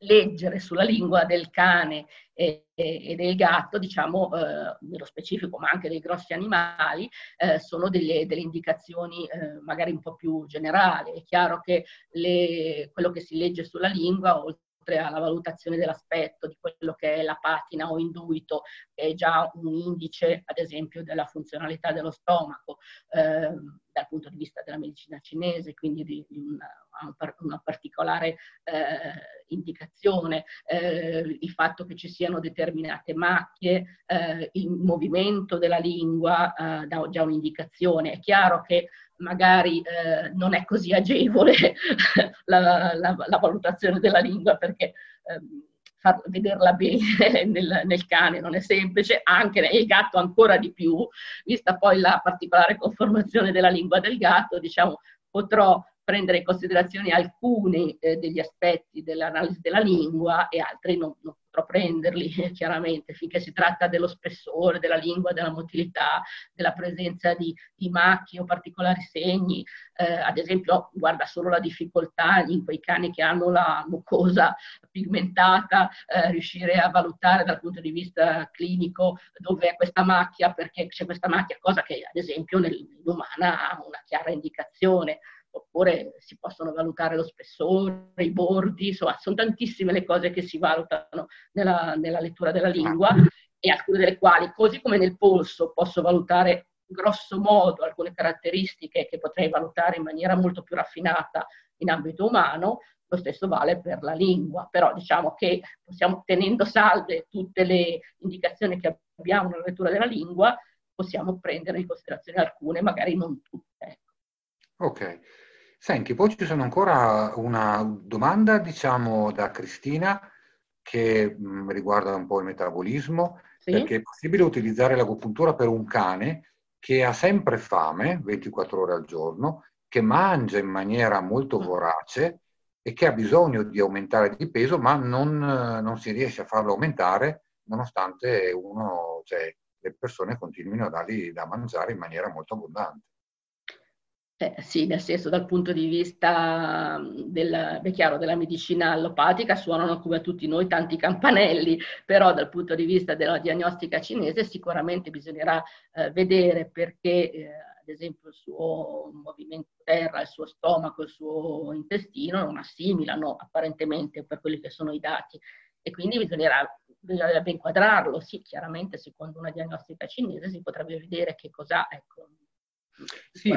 leggere sulla lingua del cane e, e del gatto, diciamo eh, nello specifico, ma anche dei grossi animali, eh, sono delle, delle indicazioni eh, magari un po' più generali. È chiaro che le, quello che si legge sulla lingua, oltre alla valutazione dell'aspetto, di quello che è la patina o induito, è già un indice, ad esempio, della funzionalità dello stomaco, eh, dal punto di vista della medicina cinese, quindi di, una, una, particolare eh, indicazione, eh, il fatto che ci siano determinate macchie, eh, il movimento della lingua eh, dà già un'indicazione. È chiaro che magari eh, non è così agevole la, la, la, valutazione della lingua perché ehm, far vederla bene nel, nel, cane non è semplice, anche nel gatto ancora di più, vista poi la particolare conformazione della lingua del gatto, diciamo, potrò prendere in considerazione alcuni eh, degli aspetti dell'analisi della lingua e altri non, non potrò prenderli chiaramente finché si tratta dello spessore della lingua, della motilità, della presenza di, di macchie o particolari segni. Eh, ad esempio, guarda solo la difficoltà in quei cani che hanno la mucosa pigmentata, eh, riuscire a valutare dal punto di vista clinico dove è questa macchia, perché c'è questa macchia, cosa che ad esempio nell'umana ha una chiara indicazione oppure si possono valutare lo spessore, i bordi, insomma, sono tantissime le cose che si valutano nella, nella lettura della lingua e alcune delle quali, così come nel polso, posso valutare grosso modo alcune caratteristiche che potrei valutare in maniera molto più raffinata in ambito umano, lo stesso vale per la lingua, però diciamo che possiamo, tenendo salve tutte le indicazioni che abbiamo nella lettura della lingua, possiamo prendere in considerazione alcune, magari non tutte. Ecco. Ok. Senti, poi ci sono ancora una domanda, diciamo, da Cristina che mh, mm, riguarda un po' il metabolismo, sì? perché è possibile utilizzare l'agopuntura per un cane che ha sempre fame, 24 ore al giorno, che mangia in maniera molto mm. vorace e che ha bisogno di aumentare di peso, ma non, non si riesce a farlo aumentare nonostante uno, cioè, le persone continuino a dargli da mangiare in maniera molto abbondante. Eh, sì, nel senso dal punto di vista del, beh, chiaro, della medicina allopatica suonano come a tutti noi tanti campanelli, però dal punto di vista della diagnostica cinese sicuramente bisognerà eh, vedere perché eh, ad esempio il suo movimento terra, il suo stomaco, il suo intestino non assimilano apparentemente per quelli che sono i dati e quindi bisognerà bisognerebbe inquadrarlo, sì, chiaramente secondo una diagnostica cinese si potrebbe vedere che cosa, ecco, sì,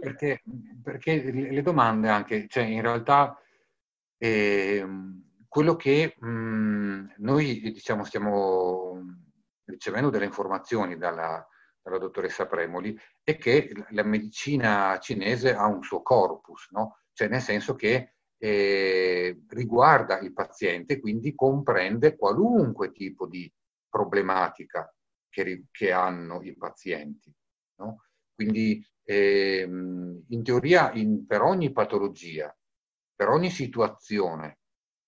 perché, perché, le domande anche, cioè in realtà eh, quello che mh, mm, noi diciamo stiamo ricevendo delle informazioni dalla, dalla, dottoressa Premoli è che la medicina cinese ha un suo corpus, no? cioè nel senso che eh, riguarda il paziente, quindi comprende qualunque tipo di problematica che, che hanno i pazienti. No? Quindi ehm, in teoria in, per ogni patologia, per ogni situazione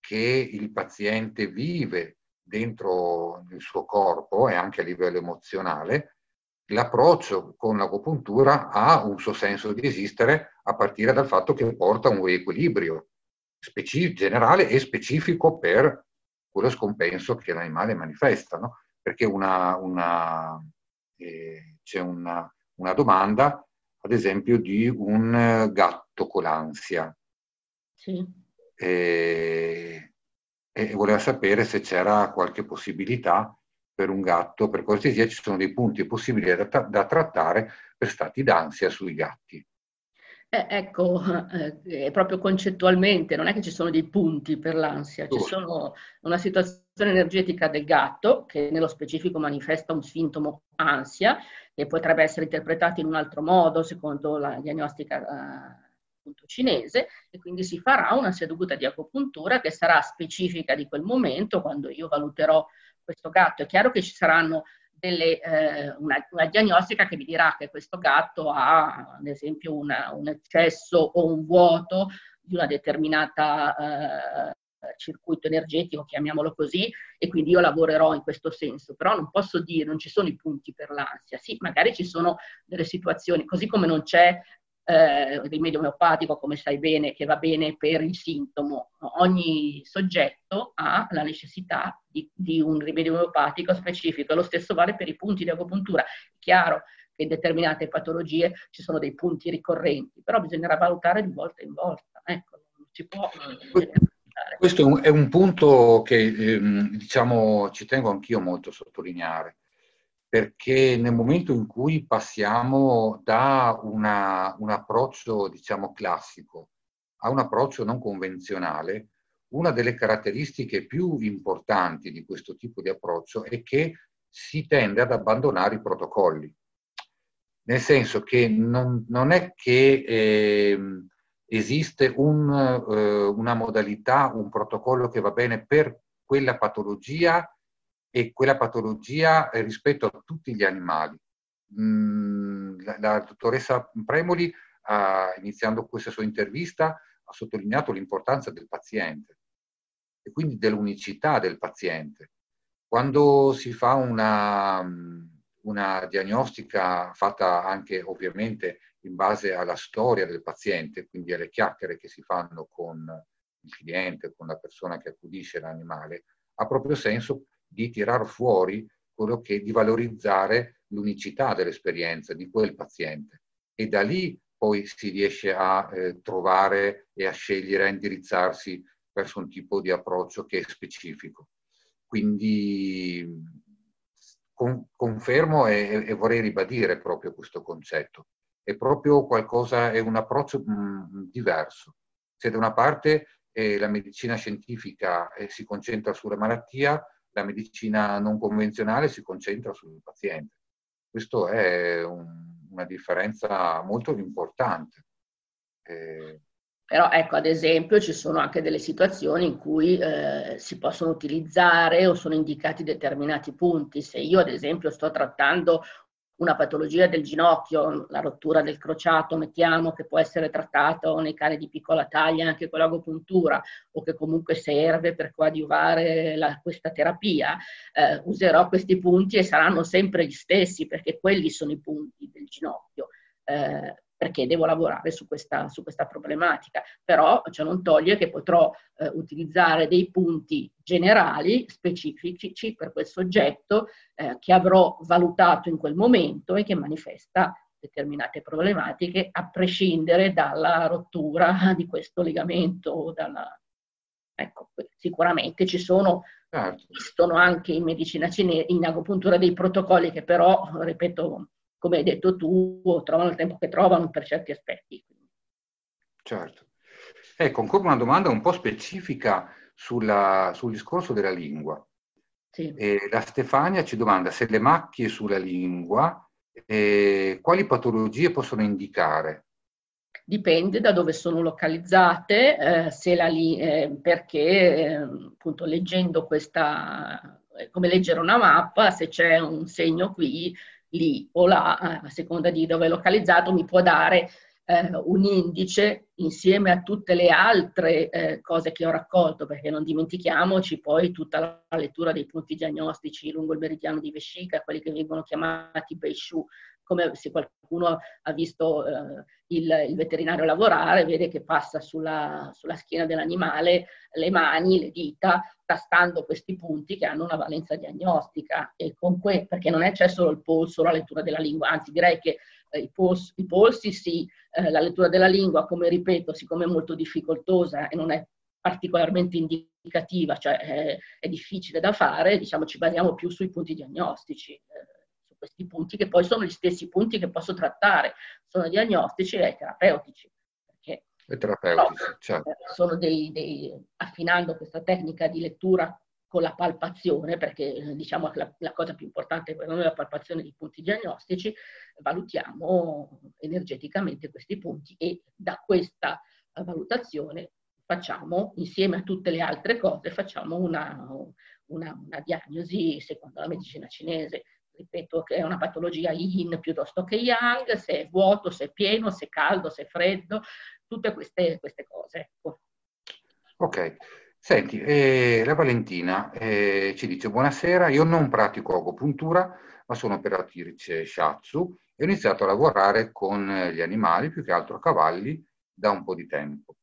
che il paziente vive dentro il suo corpo e anche a livello emozionale, l'approccio con l'agopuntura ha un suo senso di esistere a partire dal fatto che porta un equilibrio specifico, generale e specifico per quello scompenso che l'animale manifesta, no? perché una, una, eh, c'è una, una domanda, ad esempio, di un gatto con l'ansia. Sì. E, e voleva sapere se c'era qualche possibilità per un gatto, per cortesia ci sono dei punti possibili da, da trattare per stati d'ansia sui gatti. Eh, ecco, eh, proprio concettualmente, non è che ci sono dei punti per l'ansia, ci sono una situazione energetica del gatto che nello specifico manifesta un sintomo ansia che potrebbe essere interpretato in un altro modo secondo la diagnostica eh, cinese e quindi si farà una seduta di acupuntura che sarà specifica di quel momento quando io valuterò questo gatto. È chiaro che ci saranno delle, eh, una, una, diagnostica che vi dirà che questo gatto ha, ad esempio, una, un eccesso o un vuoto di una determinata eh, circuito energetico, chiamiamolo così, e quindi io lavorerò in questo senso, però non posso dire, non ci sono i punti per l'ansia, sì, magari ci sono delle situazioni, così come non c'è eh, rimedio omeopatico, come sai bene, che va bene per il sintomo. Ogni soggetto ha la necessità di, di un rimedio omeopatico specifico. Lo stesso vale per i punti di agopuntura. È chiaro che in determinate patologie ci sono dei punti ricorrenti, però bisognerà valutare di volta in volta. Ecco, non si può... Eh, questo è un, è un punto che ehm, diciamo, ci tengo anch'io molto a sottolineare perché nel momento in cui passiamo da una, un approccio, diciamo, classico a un approccio non convenzionale, una delle caratteristiche più importanti di questo tipo di approccio è che si tende ad abbandonare i protocolli. Nel senso che non, non è che eh, esiste un, eh, una modalità, un protocollo che va bene per quella patologia e quella patologia eh, rispetto a tutti gli animali. Mm, la, la, dottoressa Premoli, ah, iniziando questa sua intervista, ha sottolineato l'importanza del paziente e quindi dell'unicità del paziente. Quando si fa una, una diagnostica fatta anche ovviamente in base alla storia del paziente, quindi alle chiacchiere che si fanno con il cliente, con la persona che accudisce l'animale, ha proprio senso di tirar fuori quello che di valorizzare l'unicità dell'esperienza di quel paziente e da lì poi si riesce a eh, trovare e a scegliere, a indirizzarsi verso un tipo di approccio che è specifico. Quindi con, confermo e, e, vorrei ribadire proprio questo concetto. È proprio qualcosa, è un approccio mh, mm, diverso. Se da una parte eh, la medicina scientifica eh, si concentra sulla malattia, la medicina non convenzionale si concentra sul paziente. Questo è un, una differenza molto importante. Eh, però ecco, ad esempio, ci sono anche delle situazioni in cui eh, si possono utilizzare o sono indicati determinati punti. Se io, ad esempio, sto trattando una patologia del ginocchio, la rottura del crociato, mettiamo, che può essere trattato nei cani di piccola taglia anche con l'agopuntura o che comunque serve per coadiuvare la, questa terapia, eh, userò questi punti e saranno sempre gli stessi perché quelli sono i punti del ginocchio. Eh, perché devo lavorare su questa, su questa problematica. Però ciò non toglie che potrò eh, utilizzare dei punti generali, specifici per quel soggetto eh, che avrò valutato in quel momento e che manifesta determinate problematiche a prescindere dalla rottura di questo legamento dalla... Ecco, sicuramente ci sono, certo. esistono anche in medicina cinese, in agopuntura dei protocolli che però, ripeto, come hai detto tu, trovano il tempo che trovano per certi aspetti. Certo. Ecco, ancora una domanda un po' specifica sulla, sul discorso della lingua. Sì. Eh, la Stefania ci domanda se le macchie sulla lingua, eh, quali patologie possono indicare? Dipende da dove sono localizzate, eh, se la, eh, perché eh, appunto leggendo questa, come leggere una mappa, se c'è un segno qui, lì o là, eh, a seconda di dove è localizzato, mi può dare eh, un indice insieme a tutte le altre eh, cose che ho raccolto, perché non dimentichiamoci poi tutta la lettura dei punti diagnostici lungo il meridiano di vescica, quelli che vengono chiamati Beishu, come se qualcuno ha visto eh, il, il, veterinario lavorare, vede che passa sulla, sulla schiena dell'animale le mani, le dita, tastando questi punti che hanno una valenza diagnostica. E con que- perché non è c'è solo il polso, la lettura della lingua, anzi direi che eh, i, pols- i, polsi sì, eh, la lettura della lingua, come ripeto, siccome è molto difficoltosa e non è particolarmente indicativa, cioè è, è difficile da fare, diciamo ci basiamo più sui punti diagnostici. Questi punti che poi sono gli stessi punti che posso trattare, sono diagnostici e terapeutici. E terapeutici, no, certo. Eh, sono dei, dei, affinando questa tecnica di lettura con la palpazione, perché eh, diciamo che la, la, cosa più importante per noi è la palpazione di punti diagnostici, valutiamo energeticamente questi punti e da questa valutazione facciamo, insieme a tutte le altre cose, facciamo una, una, una diagnosi secondo la medicina cinese. Ripeto che è una patologia yin piuttosto che yang, se è vuoto, se è pieno, se è caldo, se è freddo, tutte queste, queste cose. Ecco. Ok. Senti, eh, la Valentina eh, ci dice buonasera, io non pratico agopuntura, ma sono operatrice shiatsu e ho iniziato a lavorare con gli animali, più che altro cavalli, da un po' di tempo.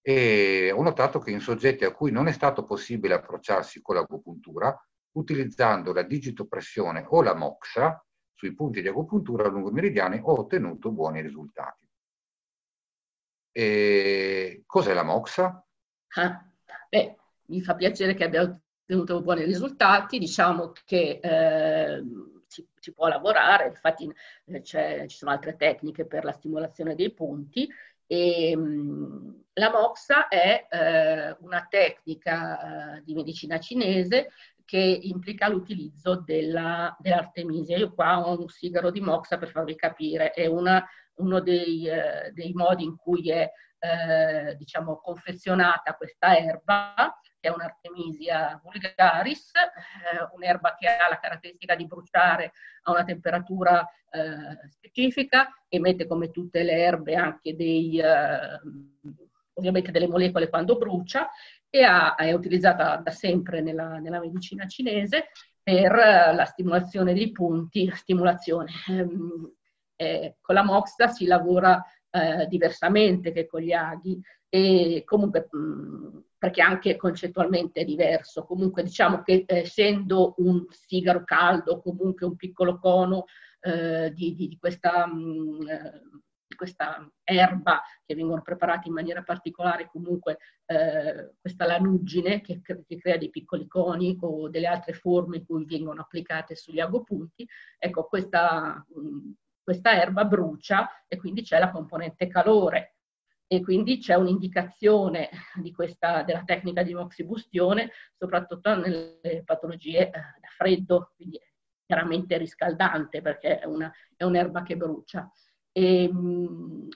E ho notato che in soggetti a cui non è stato possibile approcciarsi con l'agopuntura, utilizzando la digitopressione o la moxa sui punti di agopuntura lungo meridiani, ho ottenuto buoni risultati. E cos'è la moxa? Ah Beh, mi fa piacere che abbia ottenuto buoni risultati, diciamo che eh, si, si, può lavorare, infatti eh, ci sono altre tecniche per la stimolazione dei punti e mh, mm, la moxa è eh, una tecnica eh, di medicina cinese che implica l'utilizzo della, dell'artemisia. Io qua ho un sigaro di moxa per farvi capire, è una, uno dei, eh, dei, modi in cui è eh, diciamo, confezionata questa erba, che è un'Artemisia vulgaris, eh, un'erba che ha la caratteristica di bruciare a una temperatura eh, specifica, emette come tutte le erbe anche dei, eh, ovviamente delle molecole quando brucia e ha, è utilizzata da sempre nella, nella medicina cinese per la stimolazione dei punti, stimolazione. Ehm, eh, con la moxa si lavora eh, diversamente che con gli aghi e comunque mh, perché anche concettualmente è diverso. Comunque diciamo che eh, essendo un sigaro caldo, comunque un piccolo cono eh, di, di, di, questa, mh, eh, di, questa, erba che vengono preparati in maniera particolare, comunque eh, questa lanuggine che, che, crea dei piccoli coni o delle altre forme in cui vengono applicate sugli agopunti, ecco questa... Mh, questa erba brucia e quindi c'è la componente calore e quindi c'è un'indicazione di questa, della tecnica di moxibustione soprattutto nelle patologie eh, da freddo, quindi chiaramente riscaldante perché è, una, è un'erba che brucia. E, mh,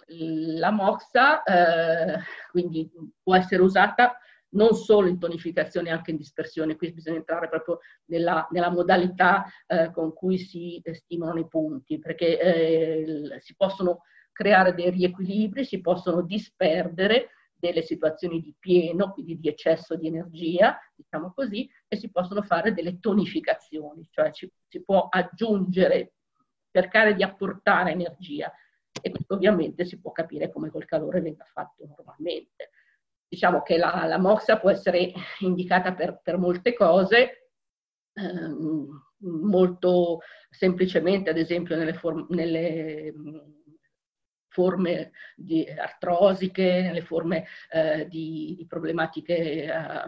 la moxa eh, quindi può essere usata non solo in tonificazione, anche in dispersione. Qui bisogna entrare proprio nella, nella modalità eh, con cui si stimolano i punti, perché eh, si possono creare dei riequilibri, si possono disperdere delle situazioni di pieno, quindi di eccesso di energia, diciamo così, e si possono fare delle tonificazioni, cioè ci, si può aggiungere, cercare di apportare energia. E questo ovviamente si può capire come col calore venga fatto normalmente. Diciamo che la, la mossa può essere indicata per, per molte cose, ehm, molto semplicemente, ad esempio nelle, form- nelle forme di artrosiche, nelle forme eh, di, di, problematiche eh, a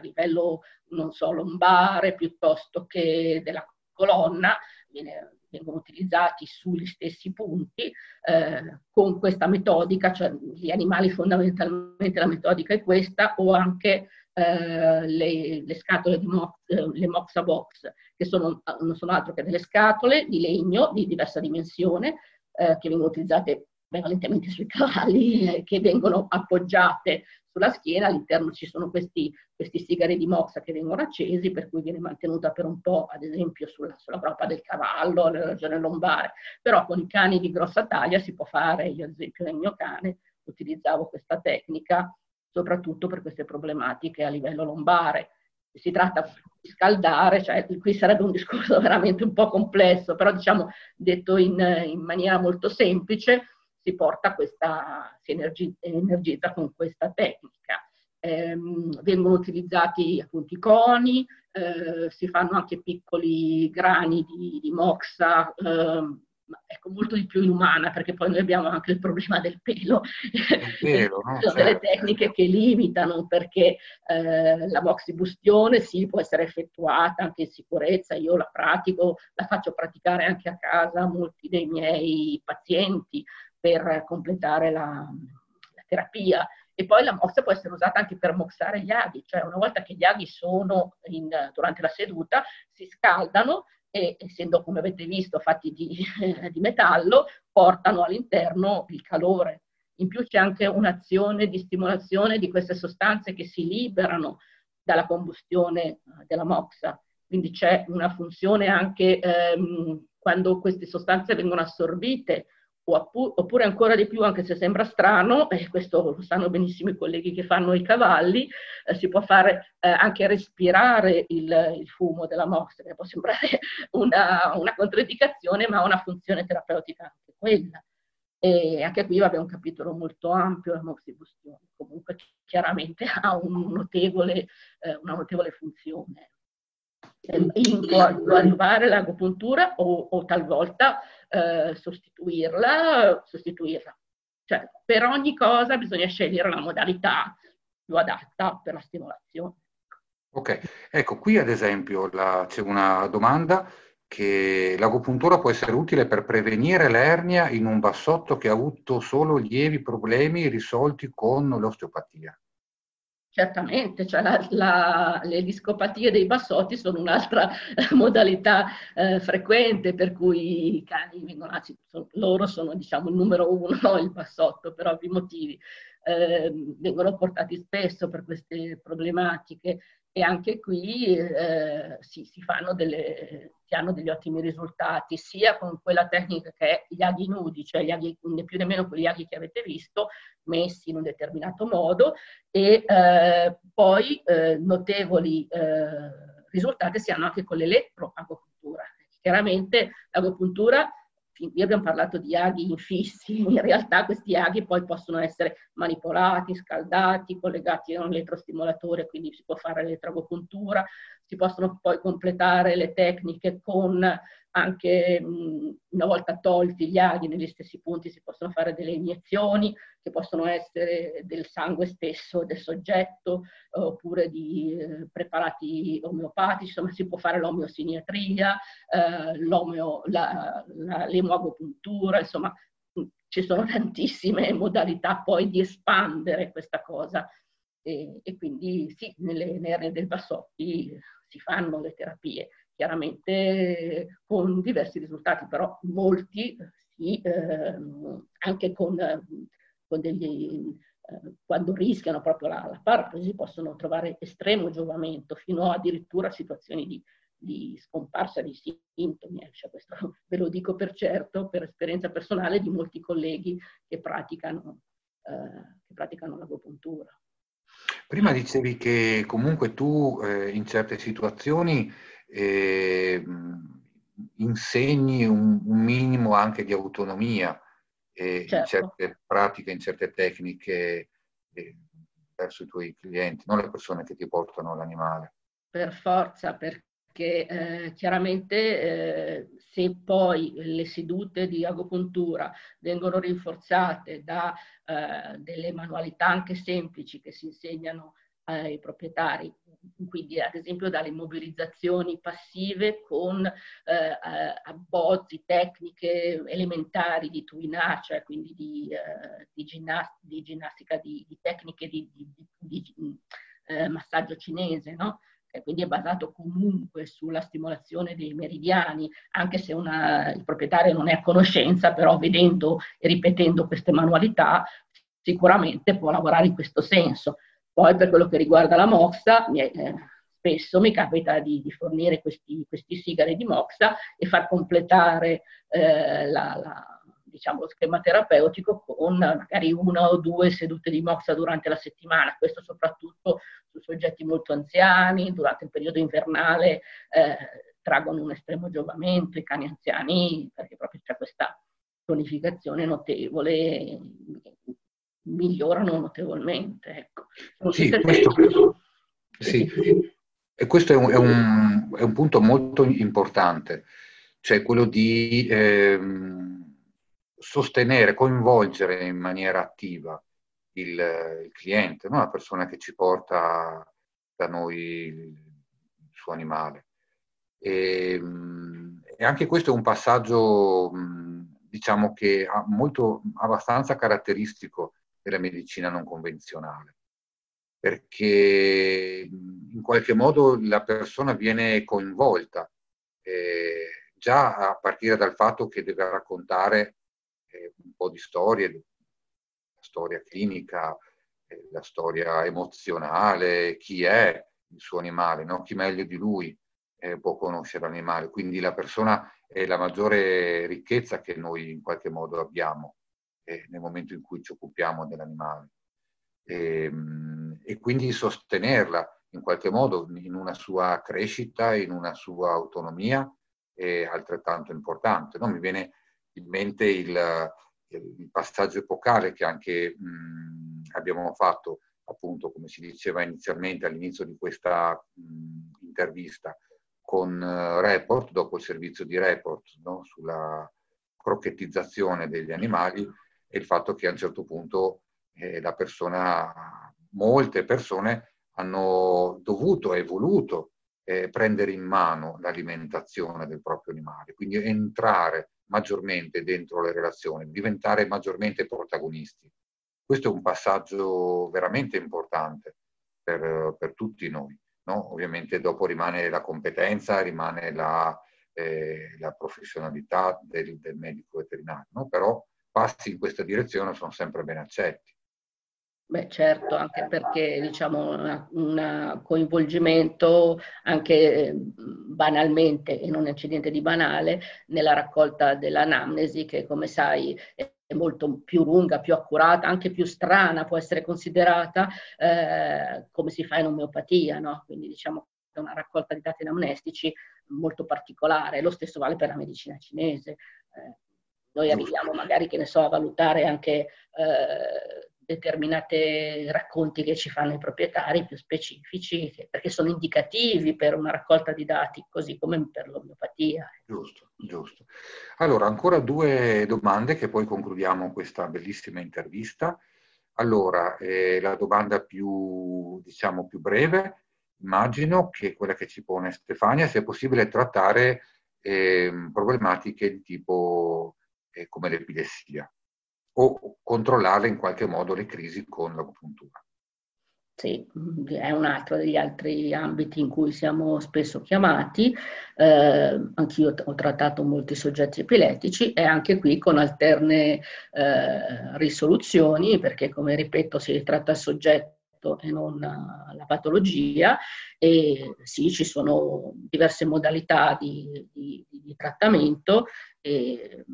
livello non so lombare piuttosto che della colonna, viene vengono utilizzati sugli stessi punti eh, con questa metodica, cioè gli animali fondamentalmente la metodica è questa, o anche eh, le, le, scatole di mox, eh, le Moxa Box, che sono, non sono altro che delle scatole di legno di diversa dimensione, eh, che vengono utilizzate prevalentemente sui cavalli, eh, che vengono appoggiate sulla schiena, all'interno ci sono questi, questi sigari di moxa che vengono accesi, per cui viene mantenuta per un po', ad esempio, sulla, sulla groppa del cavallo, nella regione lombare. Però con i cani di grossa taglia si può fare, io ad esempio nel mio cane utilizzavo questa tecnica soprattutto per queste problematiche a livello lombare. Si tratta di scaldare, cioè qui sarebbe un discorso veramente un po' complesso, però diciamo detto in, in maniera molto semplice, si porta questa, si energizza con questa tecnica. Eh, vengono utilizzati appunto i coni, eh, si fanno anche piccoli grani di, di moxa, eh, ecco, molto di più inumana, perché poi noi abbiamo anche il problema del pelo. Pelo no? Sono delle certo. tecniche che limitano, perché eh, la moxibustione sì, può essere effettuata anche in sicurezza, io la pratico, la faccio praticare anche a casa a molti dei miei pazienti, per completare la, la terapia. E poi la mossa può essere usata anche per moxare gli aghi, cioè una volta che gli aghi sono in, durante la seduta, si scaldano e essendo, come avete visto, fatti di, di metallo, portano all'interno il calore. In più c'è anche un'azione di stimolazione di queste sostanze che si liberano dalla combustione eh, della moxa. Quindi c'è una funzione anche ehm, quando queste sostanze vengono assorbite, oppure ancora di più, anche se sembra strano, e questo lo sanno benissimo i colleghi che fanno i cavalli, eh, si può fare eh, anche respirare il, il, fumo della mossa, che può sembrare una, una controindicazione, ma ha una funzione terapeutica anche quella. E anche qui abbiamo un capitolo molto ampio, la moxibustione, comunque chiaramente ha un notevole, eh, una notevole funzione. In può arrivare l'agopuntura o, o talvolta eh, sostituirla, sostituirla. Cioè, per ogni cosa bisogna scegliere la modalità più adatta per la stimolazione. Ok, ecco qui ad esempio la, c'è una domanda che l'agopuntura può essere utile per prevenire l'ernia in un bassotto che ha avuto solo lievi problemi risolti con l'osteopatia. Certamente, cioè la, la, le discopatie dei bassotti sono un'altra modalità eh, frequente per cui i cani vengono, anzi loro sono diciamo il numero uno, il bassotto per ovvi motivi, eh, vengono portati spesso per queste problematiche e anche qui eh, si, si, delle, si hanno degli ottimi risultati sia con quella tecnica che è gli aghi nudi, cioè gli aghi, né più nemmeno quegli aghi che avete visto, messi in un determinato modo e eh, poi eh, notevoli eh, risultati si hanno anche con l'elettroagopuntura. Chiaramente l'agopuntura qui abbiamo parlato di aghi infissi, in realtà questi aghi poi possono essere manipolati, scaldati, collegati a un elettrostimolatore, quindi si può fare l'elettroagopuntura, si possono poi completare le tecniche con anche una volta tolti gli aghi negli stessi punti si possono fare delle iniezioni che possono essere del sangue stesso del soggetto oppure di eh, preparati omeopatici, insomma si può fare l'omeosiniatria, eh, l'omeo, la, la, l'emoagopuntura, insomma ci sono tantissime modalità poi di espandere questa cosa. E, e quindi sì, nelle nerne del Bassotti si fanno le terapie chiaramente con diversi risultati, però molti sì, eh, anche con, con degli, eh, quando rischiano proprio la, la paralisi possono trovare estremo giovamento fino addirittura a situazioni di, di scomparsa di sintomi. Eh, cioè questo ve lo dico per certo, per esperienza personale di molti colleghi che praticano, eh, che praticano l'agopuntura. Prima dicevi che comunque tu eh, in certe situazioni eh, insegni un, un, minimo anche di autonomia eh, certo. in certe pratiche, in certe tecniche eh, verso i tuoi clienti, non le persone che ti portano l'animale. Per forza, perché eh, chiaramente eh, se poi le sedute di agopuntura vengono rinforzate da eh, delle manualità anche semplici che si insegnano ai proprietari, quindi ad esempio dalle mobilizzazioni passive con eh, abbozzi, tecniche elementari di tuinà, cioè quindi di, eh, di, ginnast- di ginnastica, di, di, tecniche di, eh, massaggio cinese, no? che quindi è basato comunque sulla stimolazione dei meridiani, anche se una, il proprietario non è a conoscenza, però vedendo e ripetendo queste manualità sicuramente può lavorare in questo senso. Poi per quello che riguarda la moxa, eh, spesso mi capita di, di fornire questi, questi, sigari di moxa e far completare eh, la, la, diciamo, lo schema terapeutico con magari una o due sedute di moxa durante la settimana, questo soprattutto su soggetti molto anziani, durante il periodo invernale eh, traggono un estremo giovamento, i cani anziani, perché proprio c'è questa tonificazione notevole migliorano notevolmente. Ecco. Sì, questo, sì. E questo è un, è, un, è un, punto molto importante, cioè quello di ehm, sostenere, coinvolgere in maniera attiva il, il cliente, no? la persona che ci porta da noi il suo animale. E, ehm, e anche questo è un passaggio, diciamo che molto, abbastanza caratteristico della medicina non convenzionale, perché in qualche modo la persona viene coinvolta eh, già a partire dal fatto che deve raccontare eh, un po' di storie, la storia clinica, eh, la storia emozionale, chi è il suo animale, no? chi meglio di lui eh, può conoscere l'animale. Quindi la persona è la maggiore ricchezza che noi in qualche modo abbiamo eh, nel momento in cui ci occupiamo dell'animale. E, ehm, e quindi sostenerla in qualche modo in una sua crescita, in una sua autonomia è altrettanto importante. No? Mi viene in mente il, il passaggio epocale che anche mh, abbiamo fatto, appunto, come si diceva inizialmente all'inizio di questa mh, intervista, con uh, Report, dopo il servizio di Report no? sulla crocchettizzazione degli animali e il fatto che a un certo punto eh, la persona, molte persone hanno dovuto e voluto eh, prendere in mano l'alimentazione del proprio animale, quindi entrare maggiormente dentro le relazioni, diventare maggiormente protagonisti. Questo è un passaggio veramente importante per, per tutti noi. No? Ovviamente dopo rimane la competenza, rimane la, eh, la professionalità del, del, medico veterinario, no? però passi in questa direzione sono sempre ben accetti. Beh, certo, anche perché diciamo un coinvolgimento anche banalmente, e non c'è niente di banale, nella raccolta dell'anamnesi che come sai è molto più lunga, più accurata, anche più strana può essere considerata eh, come si fa in omeopatia, no? Quindi diciamo che è una raccolta di dati anamnestici molto particolare. Lo stesso vale per la medicina cinese. Eh, noi arriviamo magari, che ne so, a valutare anche eh, determinati racconti che ci fanno i proprietari più specifici, perché sono indicativi per una raccolta di dati, così come per l'omeopatia. Giusto, giusto. Allora, ancora due domande che poi concludiamo questa bellissima intervista. Allora, eh, la domanda più, diciamo, più breve, immagino che quella che ci pone Stefania, se è possibile trattare eh, problematiche di tipo eh, come l'epilessia o controllare in qualche modo le crisi con l'acupuntura. Sì, è un altro degli altri ambiti in cui siamo spesso chiamati. Eh, anch'io ho trattato molti soggetti epilettici e anche qui con alterne eh, risoluzioni, perché come ripeto si tratta il soggetto e non la patologia e sì, ci sono diverse modalità di, di, di trattamento e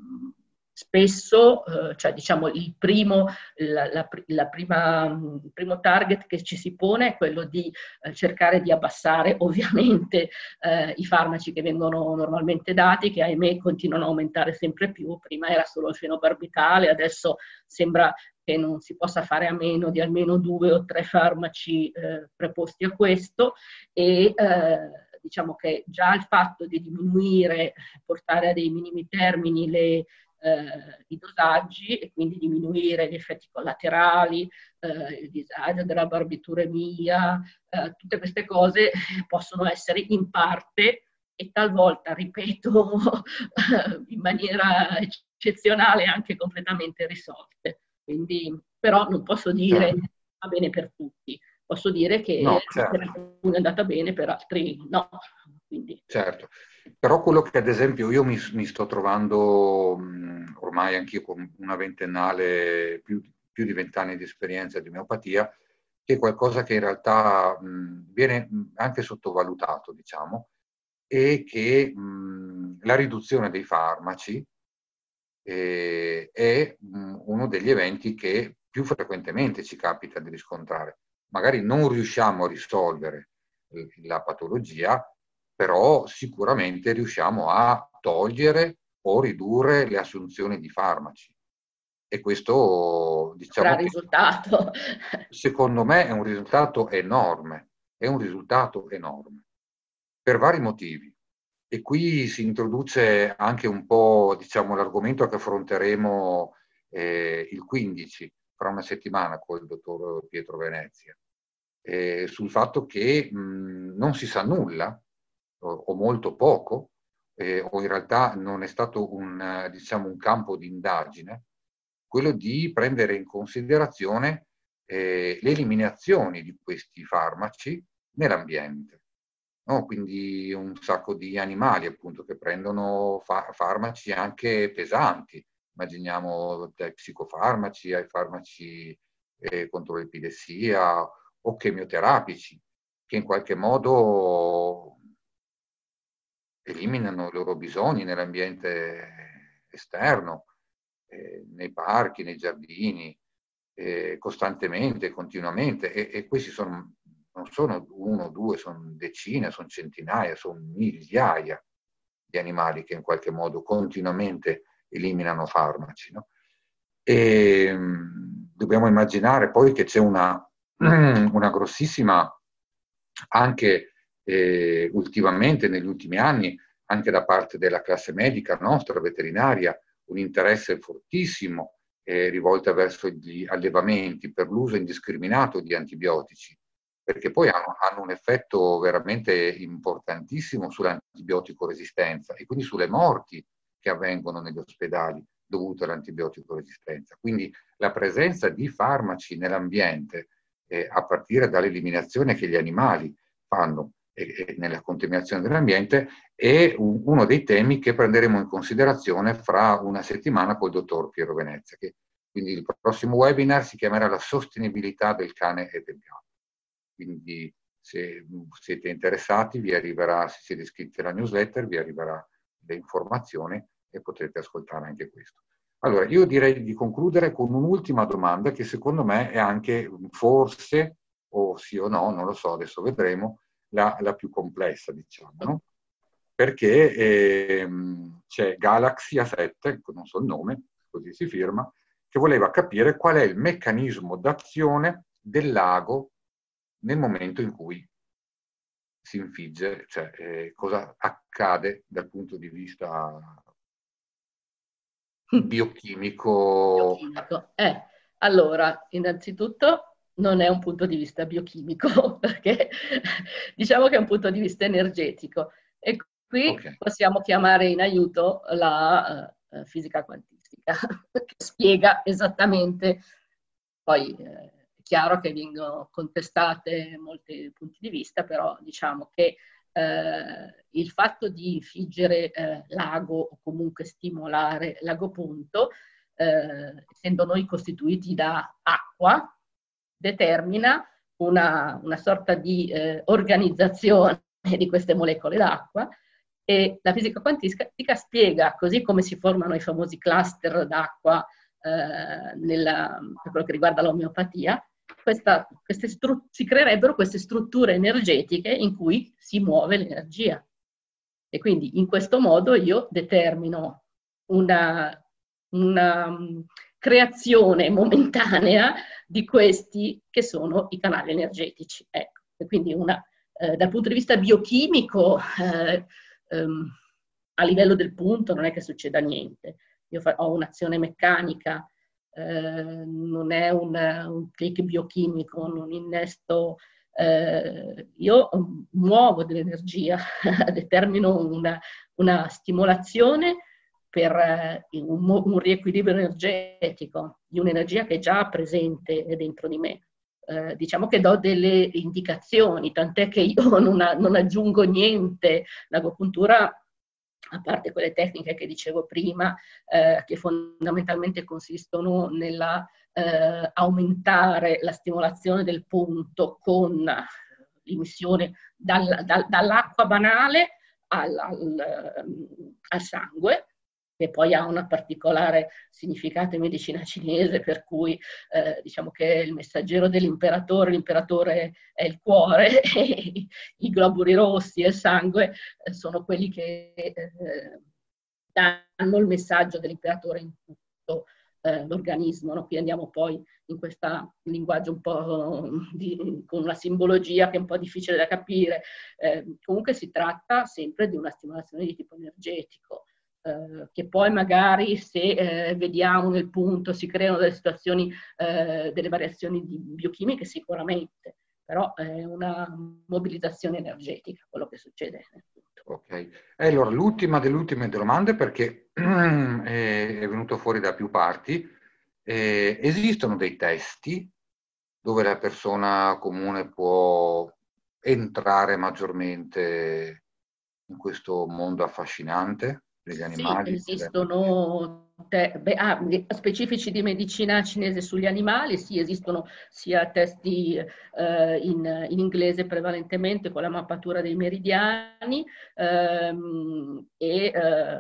spesso, eh, cioè diciamo il primo, la, la, la prima, il primo target che ci si pone è quello di eh, cercare di abbassare ovviamente eh, i farmaci che vengono normalmente dati, che ahimè continuano a aumentare sempre più, prima era solo il fenobarbitale, adesso sembra che non si possa fare a meno di almeno due o tre farmaci eh, preposti a questo. E eh, diciamo che già il fatto di diminuire, portare a dei minimi termini le, eh, i dosaggi e quindi diminuire gli effetti collaterali, eh, il disagio della barbituremia, eh, tutte queste cose possono essere in parte e talvolta, ripeto, in maniera eccezionale anche completamente risolte. Quindi, però non posso dire che va bene per tutti, posso dire che no, certo. per alcuni è andata bene, per altri no. Quindi. Certo, però quello che ad esempio io mi, mi sto trovando ormai anch'io con una ventennale, più, più di vent'anni di esperienza di omeopatia, che è qualcosa che in realtà mh, viene anche sottovalutato, diciamo, e che mh, la riduzione dei farmaci eh, è uno degli eventi che più frequentemente ci capita di riscontrare. Magari non riusciamo a risolvere la patologia, però sicuramente riusciamo a togliere o ridurre le assunzioni di farmaci. E questo, diciamo, risultato. secondo me è un risultato enorme, è un risultato enorme, per vari motivi. E qui si introduce anche un po', diciamo, l'argomento che affronteremo eh, il 15, fra una settimana, con il dottor Pietro Venezia, eh, sul fatto che mh, non si sa nulla o molto poco, eh, o in realtà non è stato un, diciamo, un campo di indagine quello di prendere in considerazione eh, le eliminazioni di questi farmaci nell'ambiente. No? Quindi un sacco di animali appunto che prendono fa- farmaci anche pesanti, immaginiamo dai psicofarmaci ai farmaci eh, contro l'epilessia o chemioterapici, che in qualche modo eliminano i loro bisogni nell'ambiente esterno, eh, nei parchi, nei giardini, eh, costantemente, continuamente. E, e questi sono, non sono uno, due, sono decine, sono centinaia, sono migliaia di animali che in qualche modo continuamente eliminano farmaci. No? E mh, mm, dobbiamo immaginare poi che c'è una, una grossissima, anche eh, ultimamente, negli ultimi anni, anche da parte della classe medica nostra, veterinaria, un interesse fortissimo eh, rivolto verso gli allevamenti per l'uso indiscriminato di antibiotici, perché poi hanno, hanno un effetto veramente importantissimo sull'antibiotico resistenza e quindi sulle morti che avvengono negli ospedali dovute all'antibiotico resistenza. Quindi la presenza di farmaci nell'ambiente, eh, a partire dall'eliminazione che gli animali fanno e, nella contaminazione dell'ambiente, è un, uno dei temi che prenderemo in considerazione fra una settimana col dottor Piero Venezia. Che, quindi il prossimo webinar si chiamerà La sostenibilità del cane e del gatto. Quindi se siete interessati, vi arriverà, se siete iscritti alla newsletter, vi arriverà l'informazione e potrete ascoltare anche questo. Allora, io direi di concludere con un'ultima domanda che secondo me è anche forse, o sì o no, non lo so, adesso vedremo, la, la più complessa, diciamo, no? Perché eh, c'è Galaxy A7, non so il nome, così si firma, che voleva capire qual è il meccanismo d'azione del lago nel momento in cui si infigge, cioè eh, cosa accade dal punto di vista biochimico. biochimico. Eh, allora, innanzitutto non è un punto di vista biochimico, perché diciamo che è un punto di vista energetico. E qui okay. possiamo chiamare in aiuto la uh, fisica quantistica, che spiega esattamente, poi eh, è chiaro che vengono contestate molti punti di vista, però diciamo che eh, il fatto di figgere eh, l'ago o comunque stimolare l'ago punto, eh, essendo noi costituiti da acqua, determina una, una sorta di eh, organizzazione di queste molecole d'acqua. E la fisica quantistica spiega, così come si formano i famosi cluster d'acqua eh, nella, per quello che riguarda l'omeopatia, questa, stru- si creerebbero queste strutture energetiche in cui si muove l'energia. E quindi in questo modo io determino una, una um, creazione momentanea di questi che sono i canali energetici. Ecco. E quindi una, eh, dal punto di vista biochimico, eh, ehm, a livello del punto non è che succeda niente. Io fa- ho un'azione meccanica eh, non è un, un, click biochimico, non innesto, eh, io muovo dell'energia, determino una, una stimolazione per eh, un, un, riequilibrio energetico di un'energia che è già presente dentro di me. Eh, diciamo che do delle indicazioni, tant'è che io non, non aggiungo niente. L'agopuntura a parte quelle tecniche che dicevo prima, eh, che fondamentalmente consistono nella eh, la stimolazione del punto con l'emissione dal, dal, dall'acqua banale al, al, al sangue, che poi ha un particolare significato in medicina cinese, per cui eh, diciamo che il messaggero dell'imperatore, l'imperatore è il cuore, e i globuli rossi e il sangue eh, sono quelli che eh, danno il messaggio dell'imperatore in tutto eh, l'organismo. No? Qui andiamo poi in questo linguaggio un po' di, con una simbologia che è un po' difficile da capire. Eh, comunque si tratta sempre di una stimolazione di tipo energetico. Eh, che poi magari se eh, vediamo nel punto si creano delle situazioni, eh, delle variazioni biochimiche sicuramente, però è una mobilitazione energetica quello che succede nel punto. Ok, e allora l'ultima delle ultime domande perché è venuto fuori da più parti Eh, esistono dei testi dove la persona comune può entrare maggiormente in questo mondo affascinante degli animali? Sì, esistono te- beh, ah, specifici di medicina cinese sugli animali, sì, esistono sia testi eh, in, in, inglese prevalentemente con la mappatura dei meridiani ehm, e eh,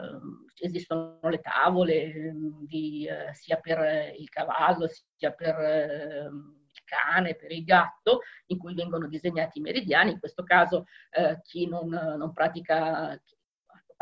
esistono le tavole ehm, di, eh, sia per il cavallo sia per ehm, il cane, per il gatto, in cui vengono disegnati i meridiani. In questo caso eh, chi non, non pratica,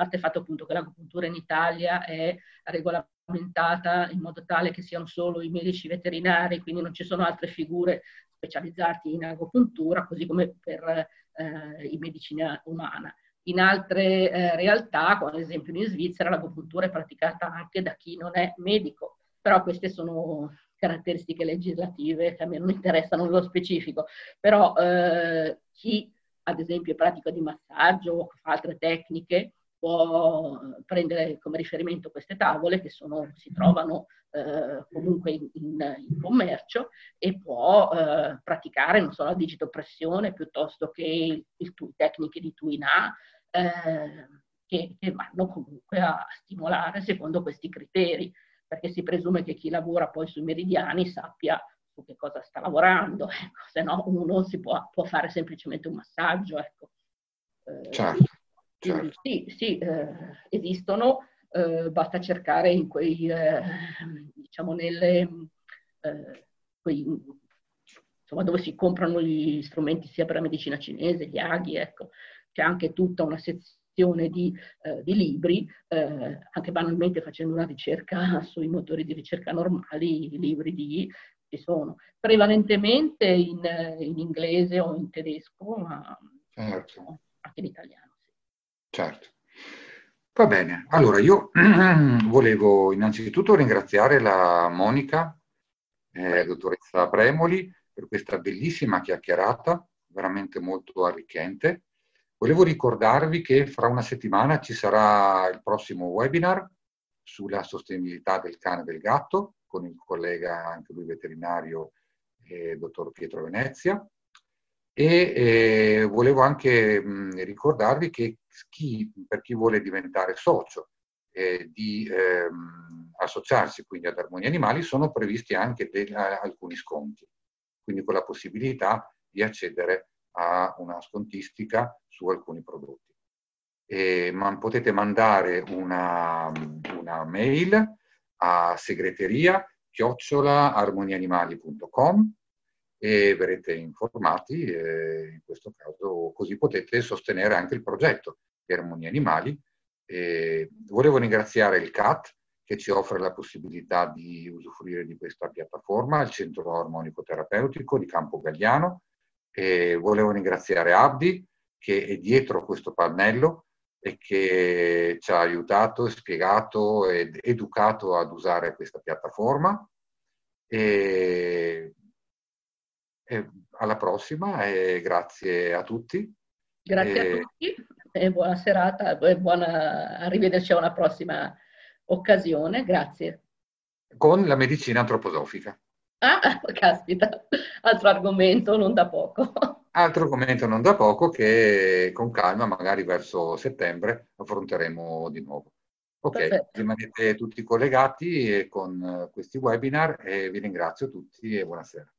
parte il fatto appunto che l'agopuntura in Italia è regolamentata in modo tale che siano solo i medici veterinari, quindi non ci sono altre figure specializzate in agopuntura, così come per eh, in medicina umana. In altre eh, realtà, come ad esempio in Svizzera, l'agopuntura è praticata anche da chi non è medico, però queste sono caratteristiche legislative che a me non interessano nello specifico, però eh, chi ad esempio pratica di massaggio o fa altre tecniche può prendere come riferimento queste tavole che sono, si trovano eh, comunque in, in, commercio e può eh, praticare non solo la digitopressione piuttosto che il, il, tecniche di Tuina eh, che, che vanno comunque a stimolare secondo questi criteri, perché si presume che chi lavora poi sui meridiani sappia su che cosa sta lavorando, ecco, se no uno si può, può fare semplicemente un massaggio. Ecco. Eh, certo. Certo. Sì, sì eh, esistono, eh, basta cercare in quei, eh, diciamo, nelle, eh, quei, insomma, dove si comprano gli strumenti sia per la medicina cinese, gli aghi, ecco, c'è anche tutta una sezione di, eh, di libri, eh, anche banalmente facendo una ricerca sui motori di ricerca normali, i libri di ci sono, prevalentemente in, in inglese o in tedesco, ma certo. anche in italiano. Certo. Va bene, allora io volevo innanzitutto ringraziare la Monica, eh, dottoressa Premoli, per questa bellissima chiacchierata, veramente molto arricchente. Volevo ricordarvi che fra una settimana ci sarà il prossimo webinar sulla sostenibilità del cane e del gatto con il collega, anche lui veterinario, eh, dottor Pietro Venezia. E eh, volevo anche mh, ricordarvi che chi, per chi vuole diventare socio eh, di ehm, associarsi quindi ad Armonia Animali sono previsti anche dei, alcuni sconti, quindi con la possibilità di accedere a una scontistica su alcuni prodotti. E, ma potete mandare una, una mail a segreteria chiocciolaarmonianimali.com e verrete informati eh, in questo caso così potete sostenere anche il progetto di Armonia Animali. E volevo ringraziare il CAT che ci offre la possibilità di usufruire di questa piattaforma, il Centro Armonico Terapeutico di Campo Gagliano. E volevo ringraziare Abdi che è dietro questo pannello e che ci ha aiutato, spiegato ed educato ad usare questa piattaforma. E e alla prossima e grazie a tutti. Grazie e... a tutti e buona serata e buona arrivederci a una prossima occasione. Grazie. Con la medicina antroposofica. Ah, caspita, altro argomento non da poco. Altro argomento non da poco che con calma, magari verso settembre, affronteremo di nuovo. Ok, Perfetto. rimanete tutti collegati con questi webinar e vi ringrazio tutti e buonasera.